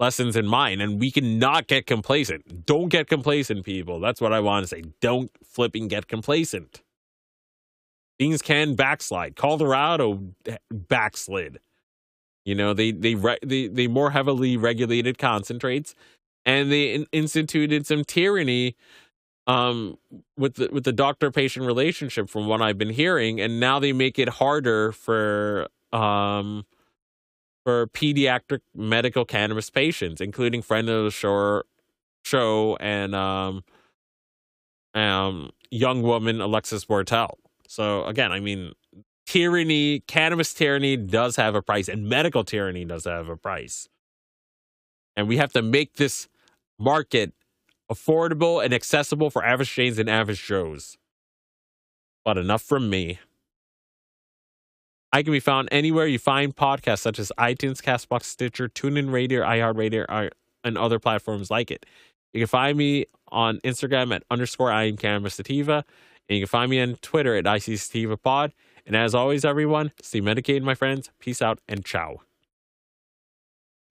lessons in mind and we cannot get complacent. Don't get complacent, people. That's what I want to say. Don't flipping get complacent. Things can backslide. Colorado backslid. You know, they they they they more heavily regulated concentrates and they in- instituted some tyranny um with the with the doctor patient relationship from what I've been hearing and now they make it harder for um for pediatric medical cannabis patients, including friend of the show, show and um, um, young woman Alexis Bortell. So again, I mean, tyranny, cannabis tyranny does have a price, and medical tyranny does have a price. And we have to make this market affordable and accessible for average Janes and average Joes. But enough from me. I can be found anywhere you find podcasts such as iTunes, Castbox, Stitcher, TuneIn Radio, iHeartRadio, uh, and other platforms like it. You can find me on Instagram at underscore I am Cannabis Sativa, and you can find me on Twitter at IC Sativa Pod. And as always, everyone, stay medicated, my friends. Peace out and ciao.